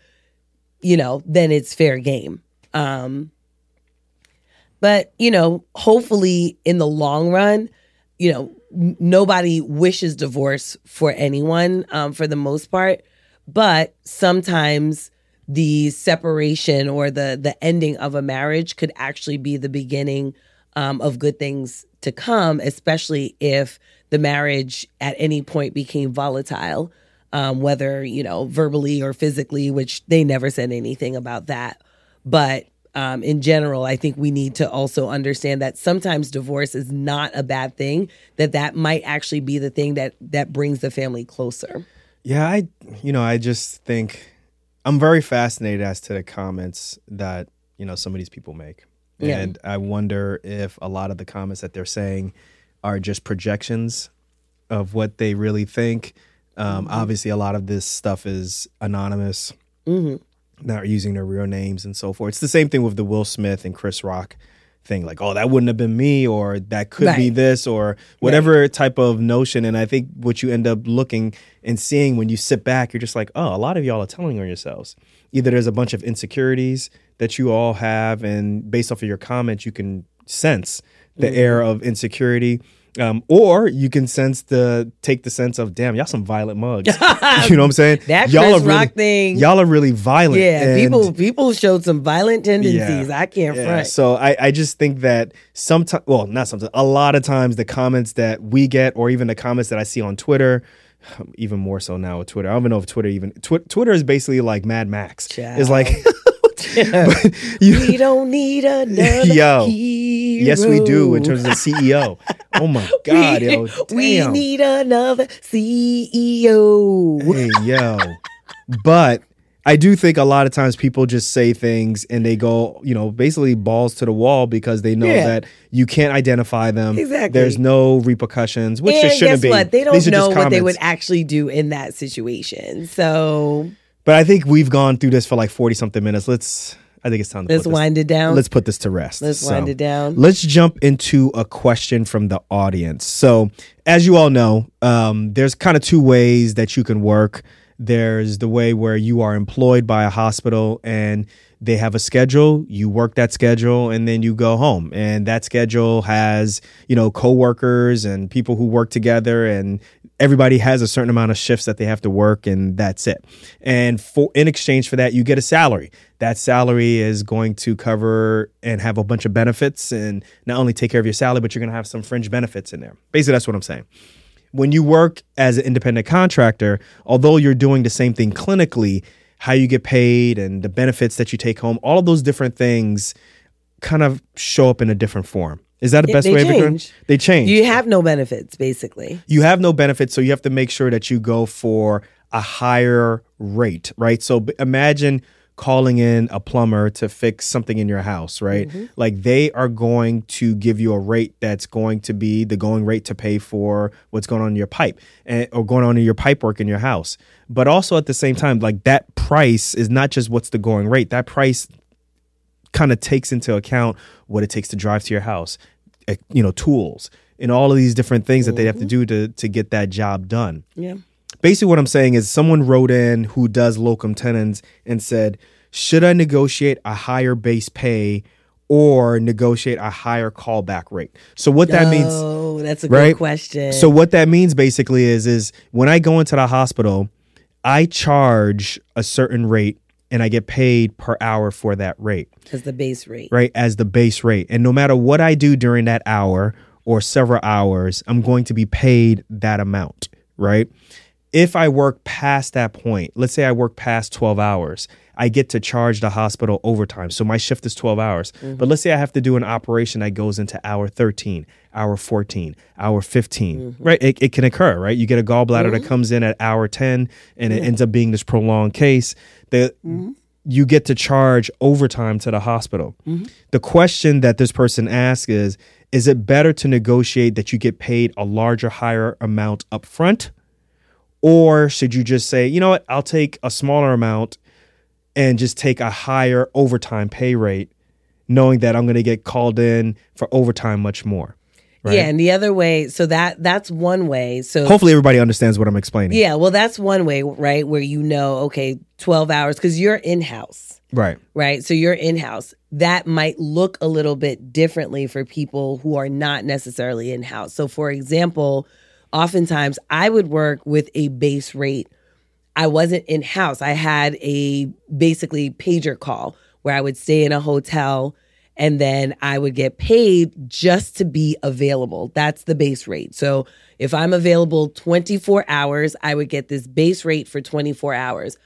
you know, then it's fair game. Um, but you know, hopefully, in the long run, you know, n- nobody wishes divorce for anyone um, for the most part but sometimes the separation or the the ending of a marriage could actually be the beginning um, of good things to come especially if the marriage at any point became volatile um, whether you know verbally or physically which they never said anything about that but um, in general i think we need to also understand that sometimes divorce is not a bad thing that that might actually be the thing that that brings the family closer Yeah, I you know, I just think I'm very fascinated as to the comments that, you know, some of these people make. Yeah. And I wonder if a lot of the comments that they're saying are just projections of what they really think. Um, Obviously, a lot of this stuff is anonymous, hmm not using their real names and so forth. It's the same thing with the Will Smith and Chris Rock thing like oh that wouldn't have been me or that could be this or whatever type of notion. And i think what you end up looking and seeing when you sit back you're just like oh a lot of y'all are telling on yourselves. Either there's a bunch of insecurities that you all have and based off of your comments you can sense the Mm-hmm. air of insecurity um, or you can sense the take the sense of damn y'all some violent mugs you know what i'm saying That y'all Chris are really, Rock thing. y'all are really violent Yeah, and- people people showed some violent tendencies. I can't yeah, front. So I, I just think that sometimes, well, not sometimes, a lot of times the comments that we get, or even the comments that I see on Twitter, even more so now with Twitter. I don't even know if Twitter even Twi- Twitter is basically like Mad Max. It's like you, we don't need another Yo, hero. yes, we do in terms of CEO. Oh my God, we, yo, we need another CEO. hey yo but i do think a lot of times people just say things and they go you know basically balls to the wall because they know Yeah. that you can't identify them Exactly. there's no repercussions which there shouldn't guess be what? They don't know what they would actually do in that situation. So but i think we've gone through this for like 40 something minutes let's i think it's time to let's put this, wind it down. let's put this to rest Let's So, wind it down. Let's jump into a question from the audience. So, as you all know, um, there's kind of two ways that you can work. There's the way where you are employed by a hospital and they have a schedule. You work that schedule and then you go home. And that schedule has, you know, coworkers and people who work together and everybody has a certain amount of shifts that they have to work and that's it. And for in exchange for that, you get a salary. That salary is going to cover and have a bunch of benefits and not only take care of your salary, but you're going to have some fringe benefits in there. Basically, that's what I'm saying when you work as an independent contractor, although you're doing the same thing clinically, how you get paid and the benefits that you take home, all of those different things kind of show up in a different form. Is that the They- best they way of it? change. They change. You have no benefits, basically. you have no benefits, so you have to make sure that you go for a higher rate, right? So b- imagine calling in a plumber to fix something in your house, right? Mm-hmm. Like they are going to give you a rate that's going to be the going rate to pay for what's going on in your pipe and, or going on in your pipe work in your house. But also at the same time, like that price is not just what's the going rate. That price kind of takes into account what it takes to drive to your house, eh, you know, tools, and all of these different things that they have to mm-hmm. do to to get that job done. Yeah. Basically, what I'm saying is someone wrote in who does locum tenens and said, "Should I negotiate a higher base pay?" Or negotiate a higher callback rate. So what that means, Oh, that's a right? good question. so what that means basically is is when I go into the hospital, I charge a certain rate and I get paid per hour for that rate, as the base rate. right? As the base rate. And no matter what I do during that hour or several hours, I'm going to be paid that amount, right? If I work past that point, let's say I work past 12 hours, I get to charge the hospital overtime. So my shift is 12 hours. Mm-hmm. But let's say I have to do an operation that goes into hour 13, hour 14, hour 15, mm-hmm. right? It, it can occur, right? You get a gallbladder that mm-hmm. comes in at hour 10 and it ends up being this prolonged case. The, You get to charge overtime to the hospital. The question that this person asks is Is it better to negotiate that you get paid a larger, higher amount up front? Or should you just say, you know what, I'll take a smaller amount and just take a higher overtime pay rate, knowing that I'm going to get called in for overtime much more. Right? Yeah, and the other way, so that that's one way. So Hopefully, everybody understands what I'm explaining. yeah, well, that's one way, right? Where you know, okay, twelve hours because you're in house. Right. right? So you're in house. That might look a little bit differently for people who are not necessarily in house. So, for example, oftentimes I would work with a base rate. I wasn't in house. I had a basically pager call where I would stay in a hotel and then I would get paid just to be available. That's the base rate. So if I'm available 24 hours, I would get this base rate for 24 hours.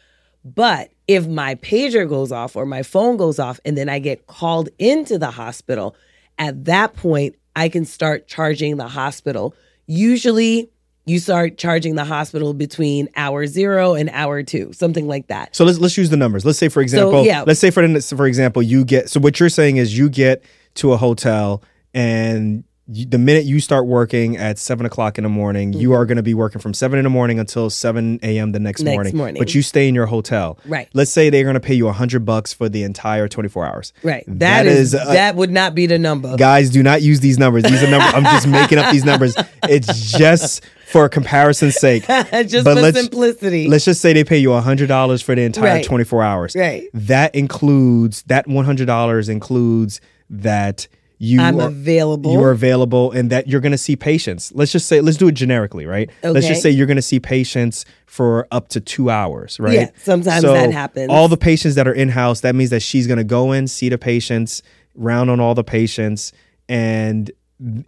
But if my pager goes off or my phone goes off and then I get called into the hospital, at that point, I can start charging the hospital. Usually, you start charging the hospital between hour zero and hour two, something like that. So let's let's use the numbers. Let's say, for example, yeah. let's say for for example, you get. So what you're saying is you get to a hotel and you, the minute you start working at seven o'clock in the morning, you are going to be working from seven in the morning until seven a.m. the next, Next morning. morning. But you stay in your hotel. Right. Let's say they're going to pay you a hundred bucks for the entire twenty four hours. Right. That that is, is, uh, that would not be the number. Guys, do not use these numbers. These are numbers. I'm just making up these numbers. It's just for comparison's sake. Just But for let's- simplicity. Let's just say they pay you hundred dollars for the entire Right. twenty four hours. Right. That includes that one hundred dollars includes that you I'm are, available. you are available and that you're going to see patients. Let's just say let's do it generically, right? Okay. Let's just say you're going to see patients for up to two hours, right? Yeah, sometimes So that happens. All the patients that are in house, that means that she's going to go in, see the patients, round on all the patients, and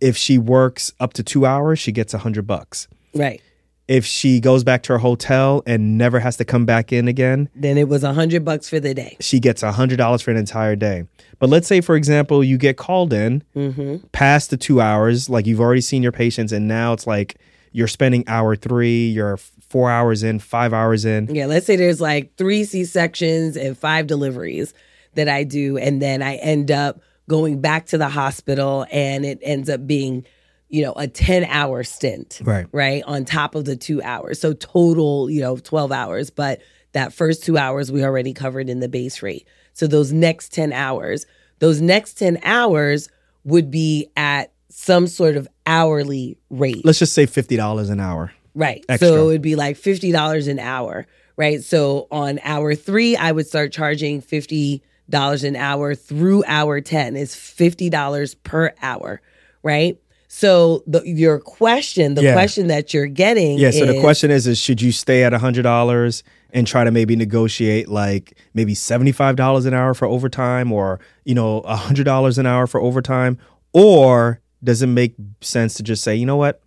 if she works up to two hours, she gets a hundred bucks right. If she goes back to her hotel and never has to come back in again, Then it was a hundred bucks for the day. she gets a $100 for an entire day. But let's say, for example, you get called in Mm-hmm. past the two hours, like you've already seen your patients, and now it's like you're spending hour three, you're four hours in, five hours in. Yeah, let's say there's like three C sections and five deliveries that I do, and then I end up going back to the hospital, and it ends up being, you know, a ten hour stint, Right. right, on top of the two hours. So total, you know, twelve hours, but that first two hours we already covered in the base rate. So those next ten hours, those next ten hours would be at some sort of hourly rate. Let's just say $50 an hour. Right. Extra. So it'd be like fifty dollars an hour. Right. So on hour three, I would start charging fifty dollars an hour through hour ten. It's fifty dollars per hour. Right. So the your question, the Yeah. question that you're getting, Yeah. So the question is, is should you stay at $100 and try to maybe negotiate like maybe $75 an hour for overtime or, you know, $100 an hour for overtime? Or does it make sense to just say, you know what?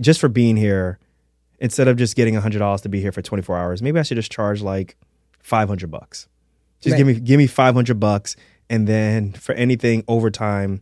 Just for being here, instead of just getting $100 to be here for 24 hours, maybe I should just charge like 500 bucks. Just give me give me 500 bucks and then for anything overtime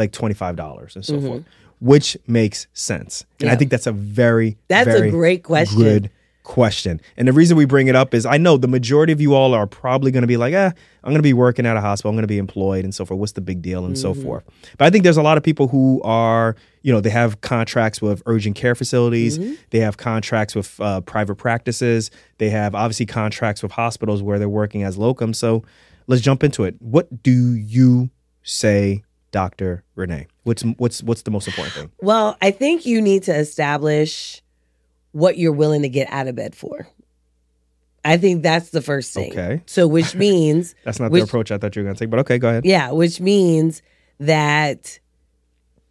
like $25 and so forth. Which makes sense. And I Mm-hmm. Think that's a very That's a great question. Good question. And the reason we bring it up is I know the majority of you all are probably going to be like, eh, I'm going to be working at a hospital. I'm going to be employed and so forth. What's the big deal and so forth. But I think there's a lot of people who are, you know, they have contracts with urgent care facilities. They have contracts with uh, private practices. They have obviously contracts with hospitals where they're working as locum. So let's jump into it. What do you say Dr. Renee? What's what's what's the most important thing? Well, I think you need to establish what you're willing to get out of bed for. I think that's the first thing. Okay. So, which means, That's not Which- the approach I thought you were going to take, but okay, go ahead. yeah, which means that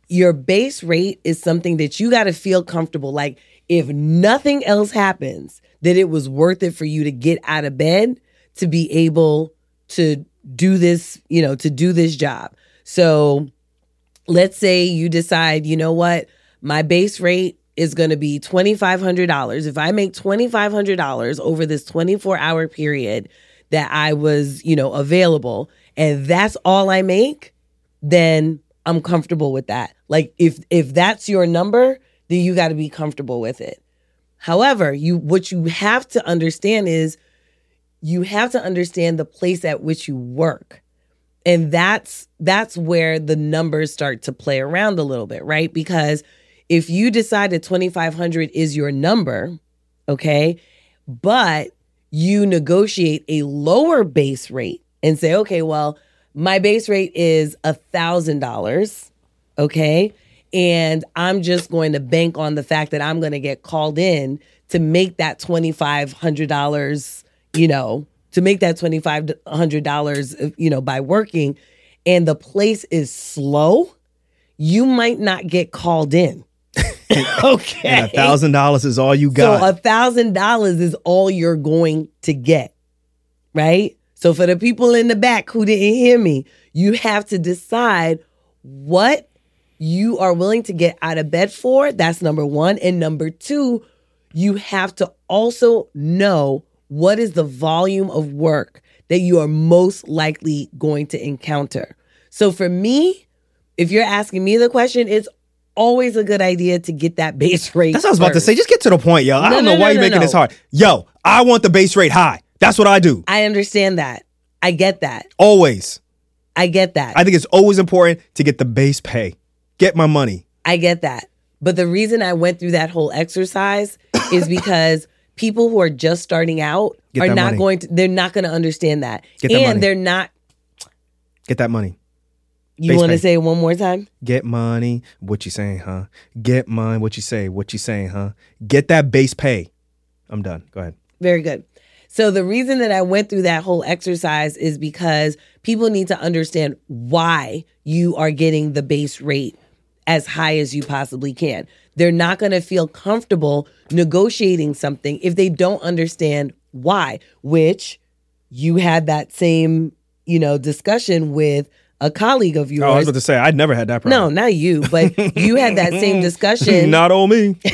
your base rate is something that you got to feel comfortable. Like, if nothing else happens, that it was worth it for you to get out of bed to be able to do this, you know, to do this job. So, let's say you decide, you know what, my base rate is going to be $2,500. If I make $2,500 over this 24 hour period that I was, you know, available, and that's all I make, then I'm comfortable with that. Like if if that's your number, then you got to be comfortable with it. However, you what you have to understand is you have to understand the place at which you work and that's that's where the numbers start to play around a little bit right? Because if you decide that 2500 is your number okay but you negotiate a lower base rate and say okay well my base rate is a thousand dollars okay? And i'm just going to bank on the fact that i'm going to get called in to make that $2500 you know to make that $2500 uh, you know by working and the place is slow you might not get called in okay a thousand dollars is all you got. so a thousand dollars is all you're going to get, right? So for the people in the back who didn't hear me, you have to decide what you are willing to get out of bed for. That's number one. And number two, you have to also know what is the volume of work that you are most likely going to encounter. So for me, if you're asking me the question, it's always a good idea to get that base rate. That's what I was about to say. Just get to the point, yo. I don't no, know why no, you're no, making no. this hard. Yo, I want the base rate high. That's what I do. I understand that. I get that. Always. I get that. I think it's always important to get the base pay. Get my money. I get that. But the reason I went through that whole exercise is because people who are just starting out Get are not money. going to they're not going to understand that. Get that and money. they're not Get that money. you want to say it one more time? Get money. What you saying, huh? Get money. What you say? What you saying, huh? Get that base pay. I'm done. Go ahead. Very good. So the reason that I went through that whole exercise is because people need to understand why you are getting the base rate as high as you possibly can. They're not going to feel comfortable negotiating something if they don't understand why, which you had that same, you know, discussion with a colleague of yours. Oh, I was about to say I'd never had that problem. no, not you, but you had that same discussion Not on me.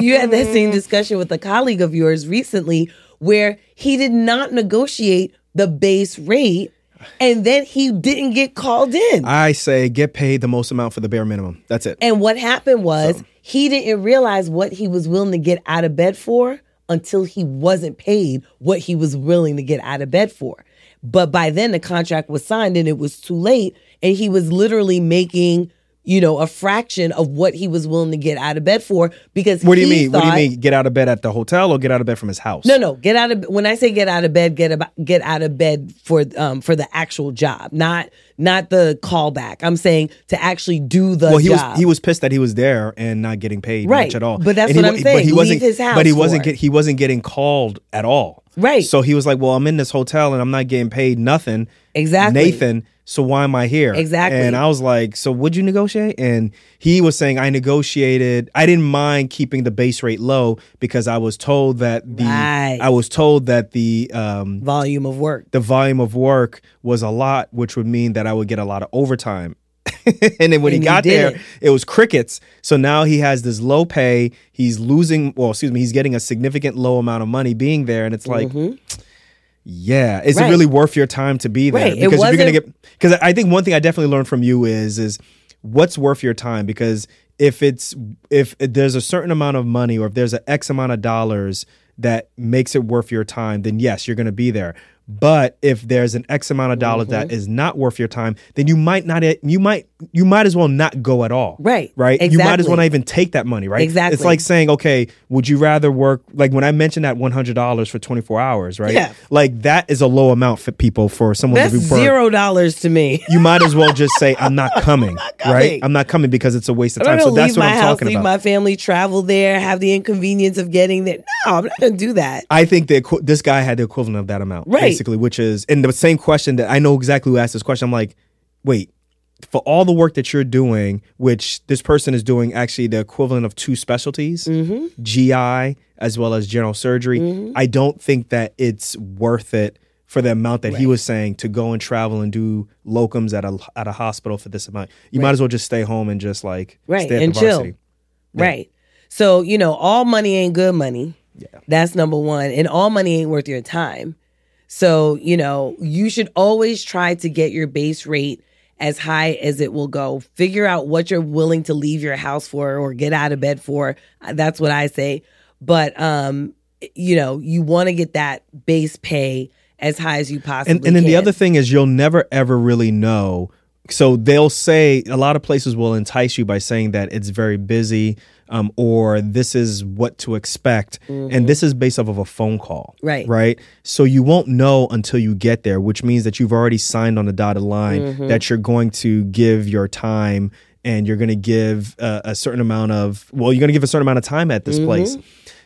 you had that same discussion with a colleague of yours recently where he did not negotiate the base rate and then he didn't get called in. I say get paid the most amount for the bare minimum. That's it. and what happened was he didn't realize what he was willing to get out of bed for until he wasn't paid what he was willing to get out of bed for. But by then the contract was signed and it was too late and he was literally making you know, a fraction of what he was willing to get out of bed for because What do you he mean? What do you mean? Get out of bed at the hotel or get out of bed from his house? No, no. Get out of when I say get out of bed, get about get out of bed for um for the actual job, not not the callback. I'm saying to actually do the Well, he job. was he was pissed that he was there and not getting paid Right. much at all. But that's And what wa- I'm saying. But he wasn't. his house but he wasn't. Get, he wasn't getting called at all. Right. So he was like, "Well, I'm in this hotel and I'm not getting paid nothing." Exactly. Nathan. So why am I here? Exactly. And I was like, "So would you negotiate?" And he was saying, "I negotiated. I didn't mind keeping the base rate low because I was told that the Right. I was told that the um volume of work. the volume of work was a lot, which would mean that I would get a lot of overtime. and then when And he got there, it. it. was crickets. So now he has this low pay. He's losing, well, excuse me, he's getting a significant low amount of money being there. And it's like, yeah, is. Right. it really worth your time to be there? Right. Because if you're gonna get, because I think one thing I definitely learned from you is is what's worth your time. Because if it's if there's a certain amount of money or if there's an X amount of dollars that makes it worth your time, then yes, you're gonna be there. But if there's an X amount of dollars that Mm-hmm. is not worth your time, then you might not you might you might as well not go at all. Right. Right. Exactly. You might as well not even take that money. Right. Exactly. It's like saying, okay, would you rather work like when I mentioned that one hundred dollars for twenty four hours, right? Yeah. Like that is a low amount for people for someone That's to be burnt. zero dollars to me. You might as well just say, I'm not coming. Right. coming. I'm not coming because it's a waste of time. So that's what I'm house, talking leave about. my family, travel there, have the inconvenience of getting there. No, I'm not gonna do that. I think that this guy had the equivalent of that amount, Right. Basically, which is, and the same question that I know exactly who asked this question. I'm like, wait, for all the work that you're doing, which this person is doing actually the equivalent of two specialties, Mm-hmm. GI as well as general surgery, I don't think that it's worth it for the amount that he was saying to go and travel and do locums at a at a hospital for this amount. You might as well just stay home and just like Right, and chill. varsity. Right. So, you know, all money ain't good money. Yeah. That's number one. And all money ain't worth your time. So, you know, you should always try to get your base rate as high as it will go. Figure out what you're willing to leave your house for or get out of bed for. Uh, That's what I say. But um, you know, you want to get that base pay as high as you possibly and, and then the other thing is you'll never ever really know so they'll say a lot of places will entice you by saying that it's very busy um, or this is what to expect and this is based off of a phone call Mm-hmm. Right. right so you won't know until you get there which means that you've already signed on the dotted line Mm-hmm. that you're going to give your time and you're going to give uh, a certain amount of well you're going to give a certain amount of time at this Mm-hmm. place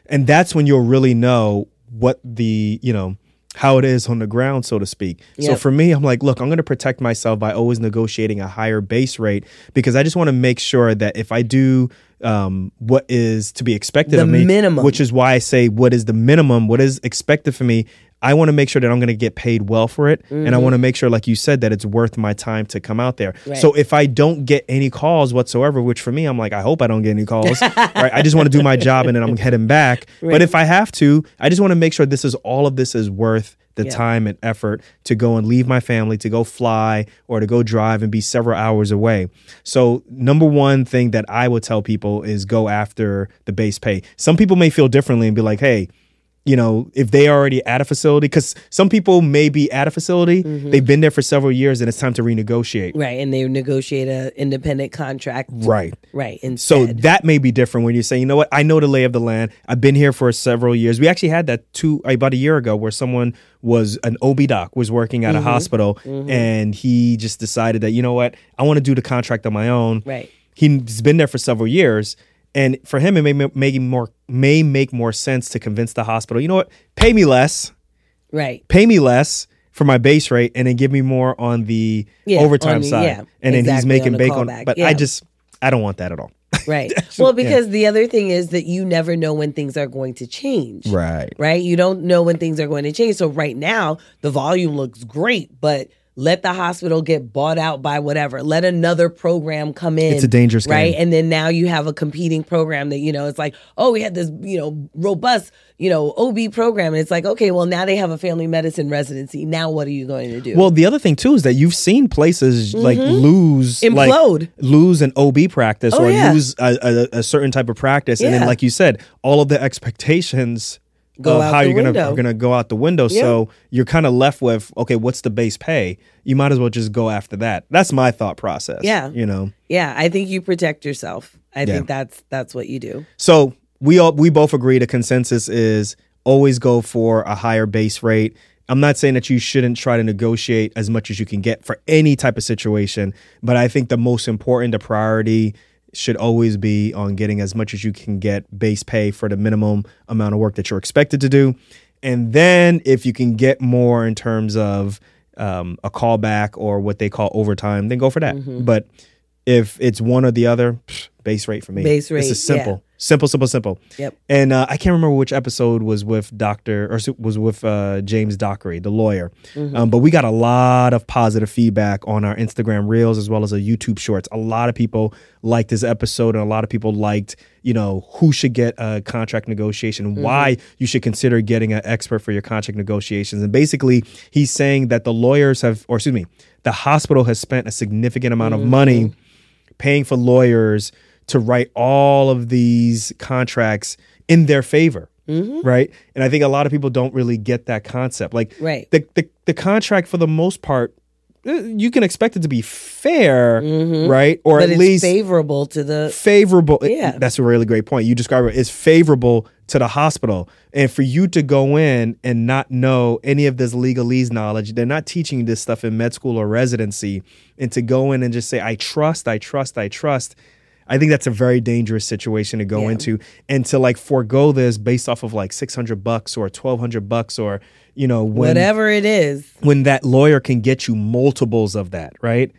and that's when you'll really know what the you know how it is on the ground so to speak so for me i'm like look i'm going to protect myself by always negotiating a higher base rate because i just want to make sure that if i do um, what is to be expected The of me minimum. which is why i say what is the minimum what is expected for me i want to make sure that i'm going to get paid well for it and i want to make sure like you said that it's worth my time to come out there Mm-hmm. Right. so if i don't get any calls whatsoever which for me i'm like i hope i don't get any calls right i just want to do my job and then i'm heading back but if i have to i just want to make sure this is all of this is worth the Yeah. time and effort to go and leave my family to go fly or to go drive and be several hours away so number one thing that i would tell people is go after the base pay some people may feel differently and be like hey you know, if they already at a facility, because some people may be at a facility, Mm-hmm. they've been there for several years, and it's time to renegotiate. right, and they negotiate a independent contract. Right. Right. So that may be different when you say, you know what, I know the lay of the land. I've been here for several years. We actually had that two about a year ago where someone was an OB doc was working at a Mm-hmm. hospital and he just decided that, you know what, I want to do the contract on my own. Right. He's been there for several years. And for him, it may make more may make more sense to convince the hospital, you know what, pay me less, right. pay me less for my base rate, and then give me more on the Yeah, overtime on the- side. yeah, and then he's making on the bank on. But yeah. I just I don't want that at all. Right. well, because the other thing is that you never know when things are going to change. Right. Right. You don't know when things are going to change. So right now, the volume looks great, but let the hospital get bought out by whatever. Let another program come in. It's a dangerous right? game. And then now you have a competing program that, you know, it's like, oh, we had this, you know, robust, you know, OB program. And it's like, okay, well, now they have a family medicine residency. Now what are you going to do? Well, the other thing too is that you've seen places like lose, like, Mm-hmm. Implode. lose an OB practice Oh, or yeah. lose a, a, a certain type of practice, and then, like you said, all of the expectations Go of out how the you're gonna window. are gonna go out the window. So you're kind of left with, okay, what's the base pay? You might as well just go after that. That's my thought process. Yeah. you know. yeah, I think you protect yourself. I Yeah. think that's that's what you do. So we all we both agree the consensus is always go for a higher base rate. I'm not saying that you shouldn't try to negotiate as much as you can get for any type of situation, but I think the most important, the priority should always be on getting as much as you can get base pay for the minimum amount of work that you're expected to do. And then if you can get more in terms of um, a callback or what they call overtime, then go for that. Mm-hmm. But if it's one or the other, psh, base rate for me. Base This rate, is simple. Simple, simple, simple. Yep. And uh, I can't remember which episode was with Doctor or was with uh, James Dockery, the lawyer. Mm-hmm. Um, but we got a lot of positive feedback on our Instagram reels as well as our YouTube shorts. A lot of people liked this episode, and a lot of people liked, you know, who should get a contract negotiation, Mm-hmm. why you should consider getting an expert for your contract negotiations. And basically, he's saying that the lawyers have, or excuse me, the hospital has spent a significant amount Mm-hmm. of money paying for lawyers to write all of these contracts in their favor. right? And I think a lot of people don't really get that concept. Like Right. the the, the contract for the most part, eh, you can expect it to be fair, right? Or Mm-hmm. but at least favorable to the favorable. Yeah. That's a really great point. You describe it as favorable to the hospital. And for you to go in and not know any of this legalese knowledge, they're not teaching you this stuff in med school or residency. And to go in and just say, I trust, I trust, I trust. I think that's a very dangerous situation to go Yeah. into. And to like forego this based off of like 600 bucks or 1200 bucks or, you know, when, whatever it is. when that lawyer can get you multiples of that, right?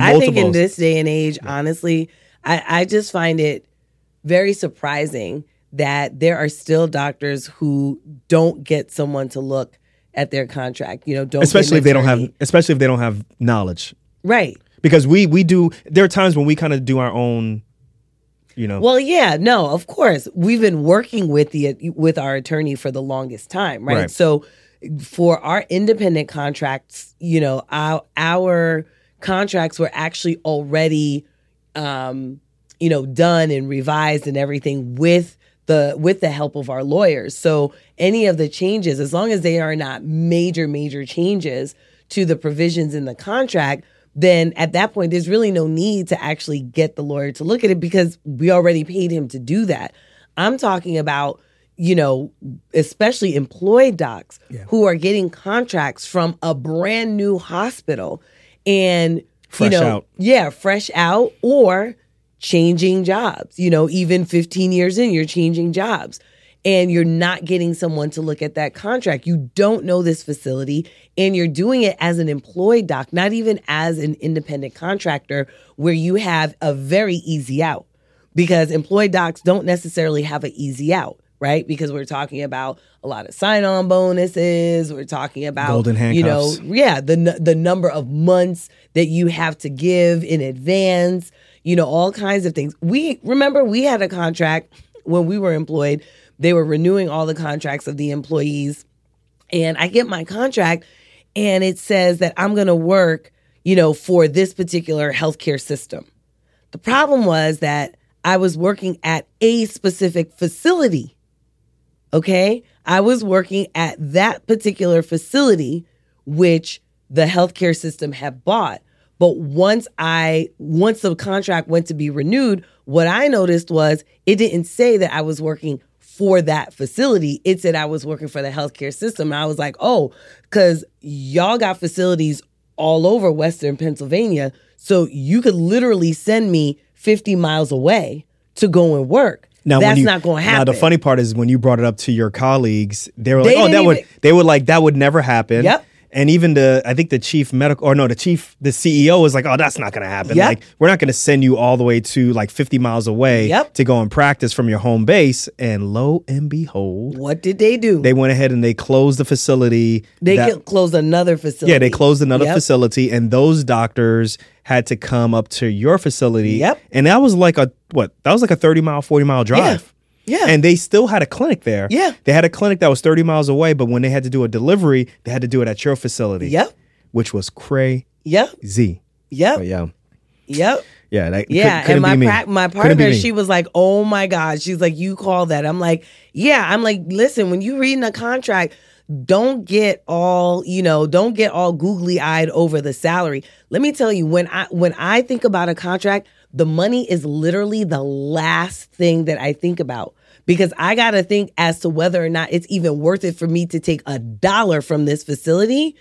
I think in this day and age, honestly, I, I just find it very surprising that there are still doctors who don't get someone to look at their contract. You know, don't especially if they don't have especially if they don't have knowledge right. because we we do there are times when we kind of do our own you know Well, yeah, no, of course. We've been working with the with our attorney for the longest time, right? Right. So for our independent contracts, you know, our our contracts were actually already um, you know, done and revised and everything with the with the help of our lawyers. So any of the changes, as long as they are not major, major changes to the provisions in the contract, then at that point there's really no need to actually get the lawyer to look at it because we already paid him to do that. I'm talking about, you know, especially employed docs who are getting contracts from a brand new hospital and Fresh you know, out. yeah, fresh out or changing jobs. You know, even 15 years in, you're changing jobs and you're not getting someone to look at that contract. You don't know this facility and you're doing it as an employed doc, not even as an independent contractor where you have a very easy out because employed docs don't necessarily have an easy out. Right, because we're talking about a lot of sign-on bonuses. We're talking about Golden handcuffs. you know, yeah, the the number of months that you have to give in advance, you know, all kinds of things. We remember we had a contract when we were employed. They were renewing all the contracts of the employees, and I get my contract, and it says that I'm going to work, you know, for this particular healthcare system. The problem was that I was working at a specific facility. Okay. I was working at that particular facility, which the healthcare system had bought. But once I, once the contract went to be renewed, what I noticed was it didn't say that I was working for that facility. It said I was working for the healthcare system. And I was like, oh, because y'all got facilities all over Western Pennsylvania. So you could literally send me 50 miles away to go and work. now That's you- not going to happen. Now the funny part is when you brought it up to your colleagues, they were They like, "Oh, that didn't would." They were like, "That would never happen." Yep. And even the, I think the chief medical, or no, the chief, the CEO was like, "Oh, that's not going to happen. Yep. Like, we're not going to send you all the way to like 50 miles away Yep. to go and practice from your home base." And lo and behold, what did they do? they went ahead and they closed the facility. They that- closed another facility. Yeah, they closed another Yep. facility, and those doctors had to come up to your facility. Yep. And that was like a what? That was like a thirty mile, forty mile drive. Yeah. And they still had a clinic there. Yeah. They had a clinic that was thirty miles away, but when they had to do a delivery, they had to do it at your facility. Yep. Which was crazy. Yep. Z. Yep. But yeah. Yep. Yeah. That Yeah, could, and my prac my partner, she was like, "Oh my god!" She's like, "You call that?" I'm like, "Yeah." I'm like, "Listen, when you reading a contract, don't get all you know, don't get all googly eyed over the salary. Let me tell you, when I when I think about a contract, the money is literally the last thing that I think about because I got to think as to whether or not it's even worth it for me to take a dollar from this facility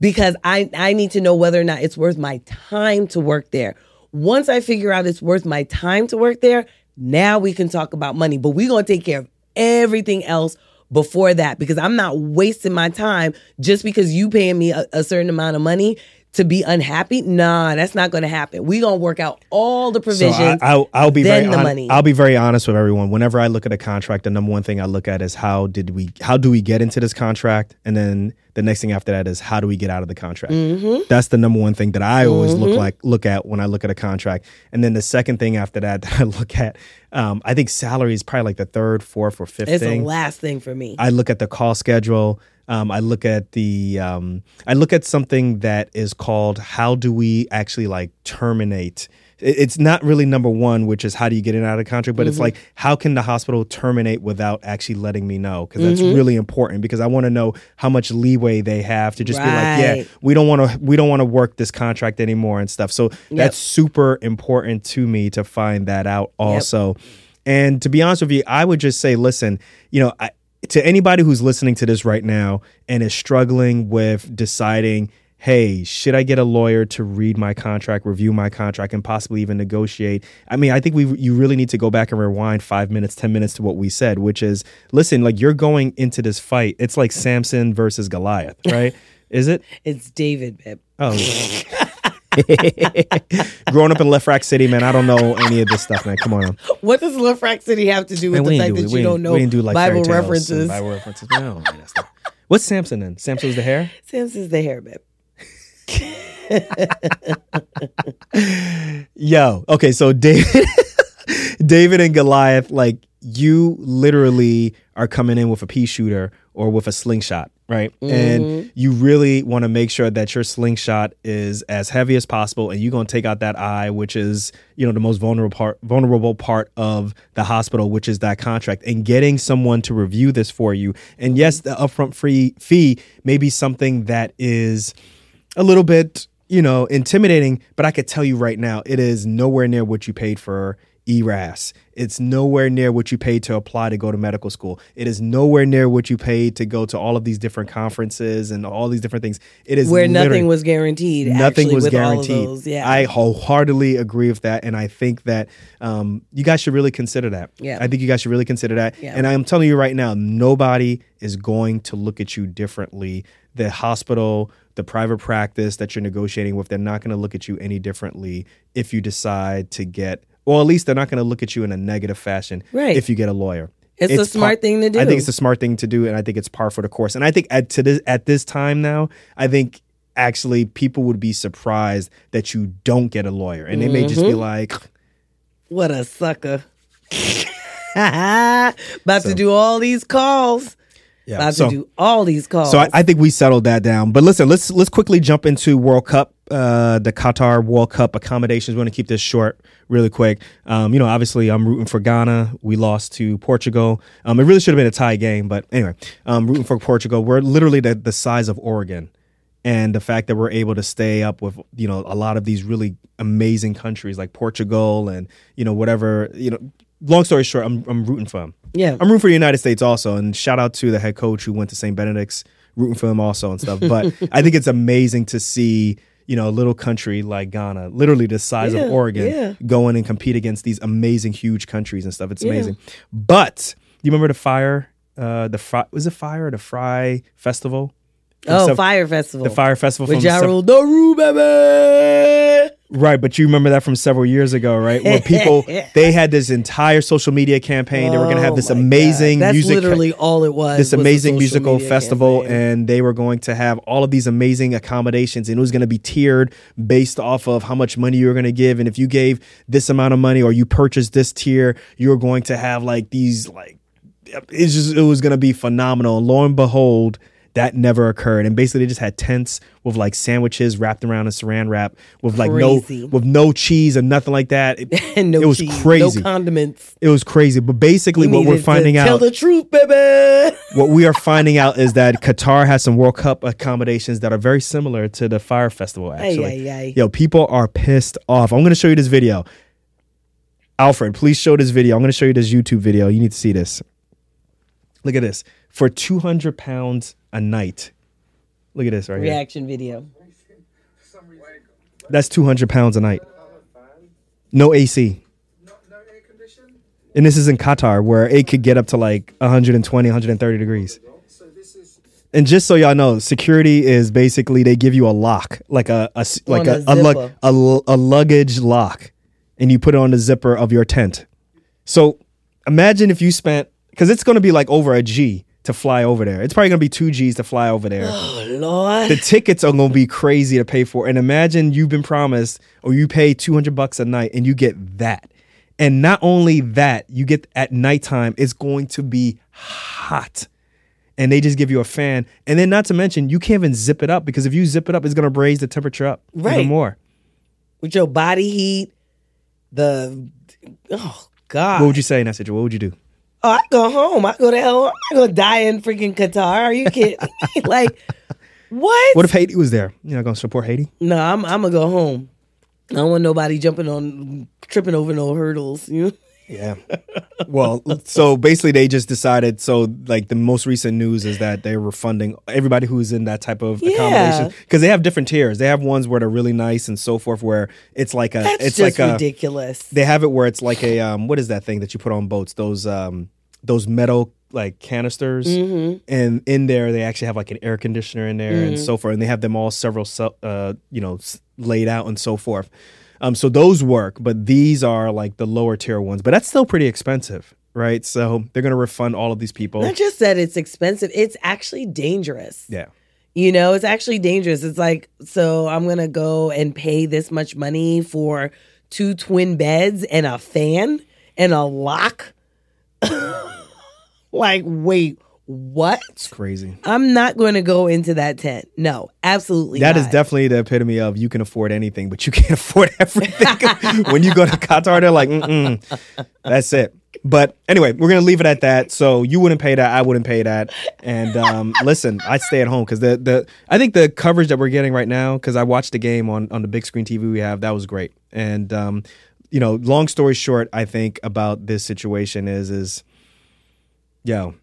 because I, I need to know whether or not it's worth my time to work there. Once I figure out it's worth my time to work there, now we can talk about money. But we're going to take care of everything else before that because I'm not wasting my time just because you paying me a, a certain amount of money to be unhappy. Nah, that's not going to happen. We're going to work out all the So provisions. I, I'll, I'll be very the hon- money. I'll be very honest with everyone. Whenever I look at a contract, the number one thing I look at is how did we how do we get into this contract, and then the next thing after that is how do we get out of the contract. Mm-hmm. That's the number one thing that I always look like look at when I look at a contract, and then the second thing after that that I look at, um, I think salary is probably like the third, fourth, or fifth it's thing. the last thing for me. I look at the call schedule. Um, I look at the um, I look at something that is called how do we actually like terminate it's not really number one, which is how do you get in out of the contract, but it's Mm-hmm. like how can the hospital terminate without actually letting me know? Because that's Mm-hmm. really important because I want to know how much leeway they have to just be like, yeah, we don't want to we don't want to work this contract anymore and stuff. So that's super important to me to find that out also. And to be honest with you, I would just say, listen, you know, I, to anybody who's listening to this right now and is struggling with deciding, hey, should I get a lawyer to read my contract, review my contract, and possibly even negotiate? I mean, I think we you really need to go back and rewind five minutes, ten minutes to what we said, which is, listen, like you're going into this fight. It's like Samson versus Goliath, right? is it? It's David, babe. Oh. Growing up in Left Rack City, man, I don't know any of this stuff, man. Come on. What does Left Rack City have to do with Man, the fact do that we you don't know do like Bible fairy tales and references? Bible references. No, man, not- What's Samson then? Samson's the hair? Samson's the hair, babe. Yo, okay, so David, David and Goliath, like you literally are coming in with a pea shooter or with a slingshot, right? And mm-hmm. you really want to make sure that your slingshot is as heavy as possible, and you're gonna take out that eye, which is you know the most vulnerable part, vulnerable part of the hospital, which is that contract, and getting someone to review this for you. And yes, the upfront free fee may be something that is a little bit, you know, intimidating, but I could tell you right now, it is nowhere near what you paid for ERAS. It's nowhere near what you paid to apply to go to medical school. It is nowhere near what you paid to go to all of these different conferences and all these different things. It is Where nothing was guaranteed. nothing actually, was with all of guaranteed. those. Yeah. I wholeheartedly agree with that, and I think that um, you guys should really consider that. Yeah. I think you guys should really consider that. Yeah. And I'm telling you right now, nobody is going to look at you differently. The hospital, the private practice that you're negotiating with, they're not going to look at you any differently if you decide to get. Well, at least they're not going to look at you in a negative fashion Right. if you get a lawyer. It's a smart thing to do. I think it's a smart thing to do, and I think it's par for the course. And I think at to this at this time now, I think actually people would be surprised that you don't get a lawyer, and they may just Mm-hmm. be like, what a sucker. About to do all these calls. "Yeah." About So, to do all these calls. so I, I think we settled that down. But listen, let's let's quickly jump into World Cup, uh, the Qatar World Cup accommodations. We're going to keep this short, really quick. Um, you know, obviously, I'm rooting for Ghana. We lost to Portugal. Um, it really should have been a tie game, but anyway, um, rooting for Portugal. We're literally the, the size of Oregon. and the fact that we're able to stay up with you know a lot of these really amazing countries like Portugal and you know whatever you know. Long story short, I'm I'm rooting for him. Yeah. I'm rooting for the United States also, and shout out to the head coach who went to St. Benedict's, rooting for him also and stuff. But I think it's amazing to see you know a little country like Ghana, literally the size Yeah, of Oregon, yeah. go in and compete against these amazing huge countries and stuff. It's amazing. But you remember the fire? Uh, the fry was it fire or the Fry Festival? oh, Fyre Festival. the Fyre Festival With from Ja Rule, the Rule, baby. Right, but you remember that from several years ago, right? Where people they had this entire social media campaign. they were going to have Oh this my God. amazing That's music. literally all it was. this was amazing musical festival campaign. and they were going to have all of these amazing accommodations and it was going to be tiered based off of how much money you were going to give and if you gave this amount of money or you purchased this tier you were going to have like these like it's just it was going to be phenomenal and lo and behold that never occurred and basically they just had tents with like sandwiches wrapped around in saran wrap with like Crazy. no with no cheese and nothing like that it, and no it was cheese, crazy no condiments. it was crazy but basically We what we're finding Tell out the truth, baby. what we are finding out is that Qatar has some World Cup accommodations that are very similar to the Fyre Festival. Actually, ay, ay. yo, people are pissed off. I'm going to show you this video. Alfred, please show this video. I'm going to show you this YouTube video. You need to see this. Look at this. For 200 pounds a night. Look at this right here. Reaction video. That's 200 pounds a night. No AC. No no air condition? And this is in Qatar where it could get up to like 120, 130 degrees. And just so y'all know, security is basically they give you a lock, like a, a like a a a, lug- zipper. a l- a luggage lock, and you put it on the zipper of your tent. So imagine if you spent because it's going to be like over a G to fly over there. It's probably going to be two G's to fly over there Oh Lord. the tickets are gonna be crazy to pay for. And imagine you've been promised or you pay 200 bucks a night and you get that. And not only that, you get at nighttime, it's going to be hot. And they just give you a fan. And then not to mention, you can't even zip it up because if you zip it up, it's gonna raise the temperature up Right. even more. With your body heat the oh god. What would you say in that situation? What would you do? Oh, I go home. I go to hell. I'm not gonna die in freaking Qatar. Are you kidding? me? like what? What if Haiti was there? You're not gonna support Haiti? No, I'm I'm gonna go home. I don't want nobody jumping on tripping over no hurdles. You know? Yeah. well, so basically they just decided so like the most recent news is that they're refunding everybody who's in that type of Yeah. accommodation because they have different tiers. They have ones where they're really nice and so forth where it's like a That's it's just like a ridiculous. they have it where it's like a um what is that thing that you put on boats? Those um those metal like canisters Mm-hmm. and in there they actually have like an air conditioner in there and so forth and they have them all several se- uh you know laid out and so forth um so those work but these are like the lower tier ones but that's still pretty expensive right so they're gonna refund all of these people Not just that it's expensive, it's actually dangerous. yeah You know, it's actually dangerous. It's like, so I'm going to go and pay this much money for two twin beds and a fan and a lock. like, wait, what? it's crazy I'm not going to go into that tent. No, absolutely That is not. definitely the epitome of you can afford anything, but you can't afford everything. when you go to Qatar, they're like, Mm-mm, that's it. But anyway, we're gonna leave it at that. So you wouldn't pay that, I wouldn't pay that. And um, listen, I'd stay at home because the the I think the coverage that we're getting right now, because I watched the game on on the big screen TV we have, that was great. And um, you know, long story short, I think about this situation is is yo,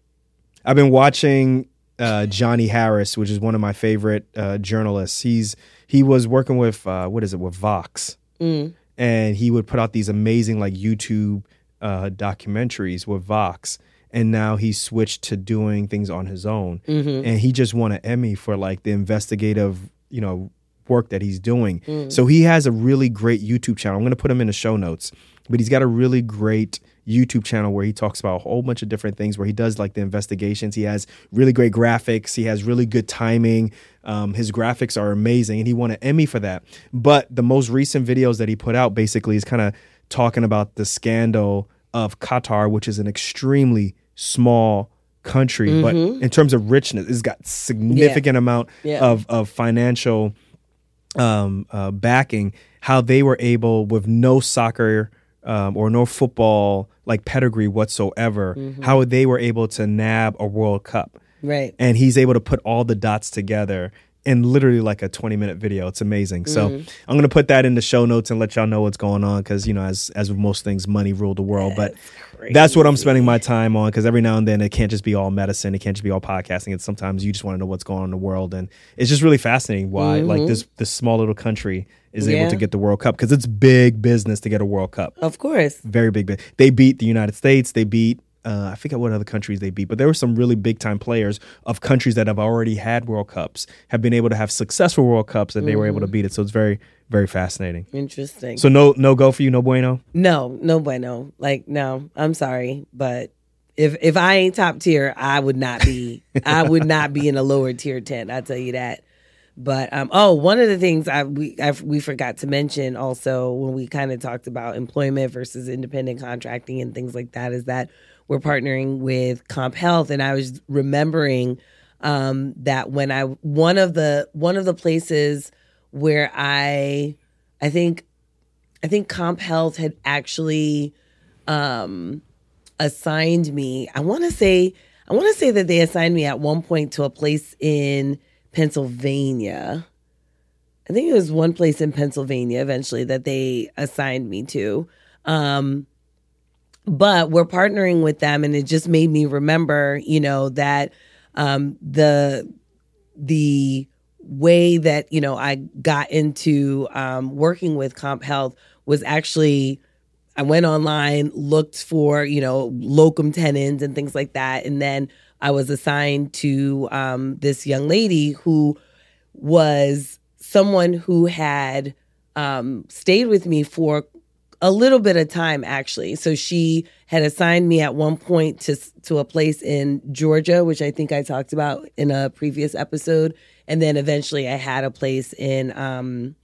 I've been watching uh, Johnny Harris, which is one of my favorite uh, journalists. He's he was working with uh, what is it with Vox, Mm. and he would put out these amazing like YouTube uh, documentaries with Vox. And now he's switched to doing things on his own, Mm-hmm. and he just won an Emmy for like the investigative, you know, work that he's doing. So he has a really great YouTube channel. I'm going to put him in the show notes, but he's got a really great YouTube channel where he talks about a whole bunch of different things where he does like the investigations. He has really great graphics. He has really good timing. Um, his graphics are amazing, and he won an Emmy for that. But the most recent videos that he put out basically is kind of talking about the scandal of Qatar, which is an extremely small country, but in terms of richness, it's got significant amount Yeah. of of financial um, uh, backing, how they were able, with no soccer um, or no football like pedigree whatsoever, mm-hmm. how they were able to nab a World Cup. Right. And he's able to put all the dots together in literally like a 20 minute video. It's amazing. So mm-hmm. I'm going to put that in the show notes and let y'all know what's going on because, you know, as, as with most things, money ruled the world. but that's what I'm spending my time on because every now and then it can't just be all medicine. It can't just be all podcasting. It's sometimes you just want to know what's going on in the world. And it's just really fascinating why like mm-hmm. this, this small little country is able to get the World Cup because it's big business to get a World Cup Of course. very big. They beat the United States. They beat uh, I forget what other countries they beat, but there were some really big time players of countries that have already had World Cups, have been able to have successful World Cups, and they were able to beat it. So it's very very fascinating. Interesting. So no no go for you, no bueno. No, no bueno. Like no, I'm sorry, but if if I ain't top tier, I would not be. I would not be in a lower tier tent. I tell you that. But um, oh, one of the things I we I, we forgot to mention also when we kind of talked about employment versus independent contracting and things like that is that we're partnering with CompHealth, and I was remembering um, that when I one of the one of the places where I I think I think CompHealth had actually um, assigned me. I want to say I want to say that they assigned me at one point to a place in Pennsylvania. I think it was one place in Pennsylvania eventually that they assigned me to. Um, but we're partnering with them, and it just made me remember, you know, that um, the the way that you know I got into um, working with CompHealth was actually I went online, looked for you know locum tenens and things like that, and then I was assigned to um, this young lady who was someone who had um, stayed with me for a little bit of time actually. So she had assigned me at one point to to a place in Georgia, which I think I talked about in a previous episode, and then eventually I had a place in um,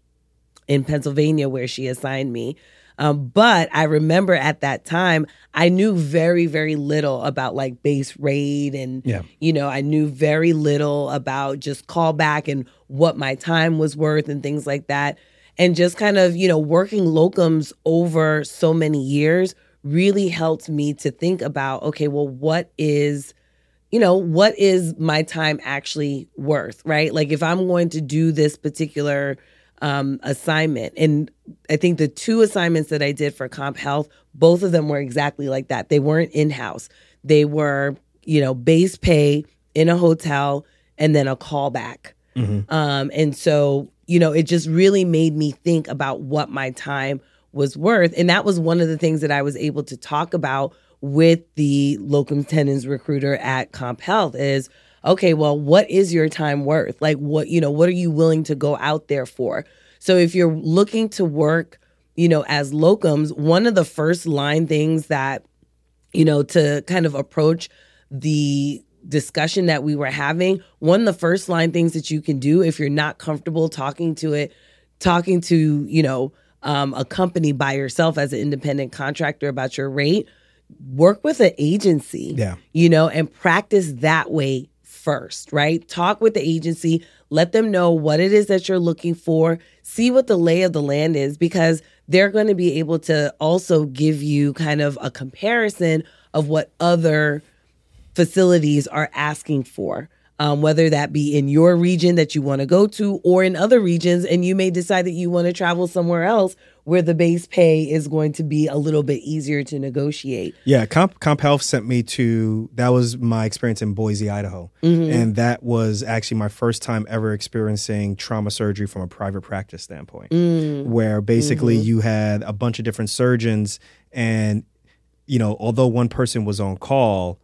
in Pennsylvania where she assigned me. Um, but I remember at that time, I knew very, very little about like base rate and, Yeah. you know, I knew very little about just callback and what my time was worth and things like that. and just kind of, you know, working locums over so many years really helped me to think about okay, well, what is, you know, what is my time actually worth, right? Like if I'm going to do this particular um, assignment, and I think the two assignments that I did for CompHealth, both of them were exactly like that. They weren't in house, they were, you know, base pay in a hotel and then a callback. Um, and so, you know, it just really made me think about what my time was worth. And that was one of the things that I was able to talk about with the locum tenens recruiter at CompHealth is okay, well, what is your time worth? Like what, you know, what are you willing to go out there for? So if you're looking to work, you know, as locums, one of the first line things that you know, to kind of approach the discussion that we were having, one of the first line things that you can do if you're not comfortable talking to it, talking to, you know, um, a company by yourself as an independent contractor about your rate, work with an agency, Yeah. you know, and practice that way first, right? Talk with the agency, let them know what it is that you're looking for, see what the lay of the land is, because they're going to be able to also give you kind of a comparison of what other facilities are asking for. Um, whether that be in your region that you want to go to or in other regions, and you may decide that you want to travel somewhere else where the base pay is going to be a little bit easier to negotiate. Yeah, Comp CompHealth sent me to that was my experience in Boise, Idaho. Mm-hmm. And that was actually my first time ever experiencing trauma surgery from a private practice standpoint. Mm. Where basically mm-hmm. you had a bunch of different surgeons and you know, although one person was on call,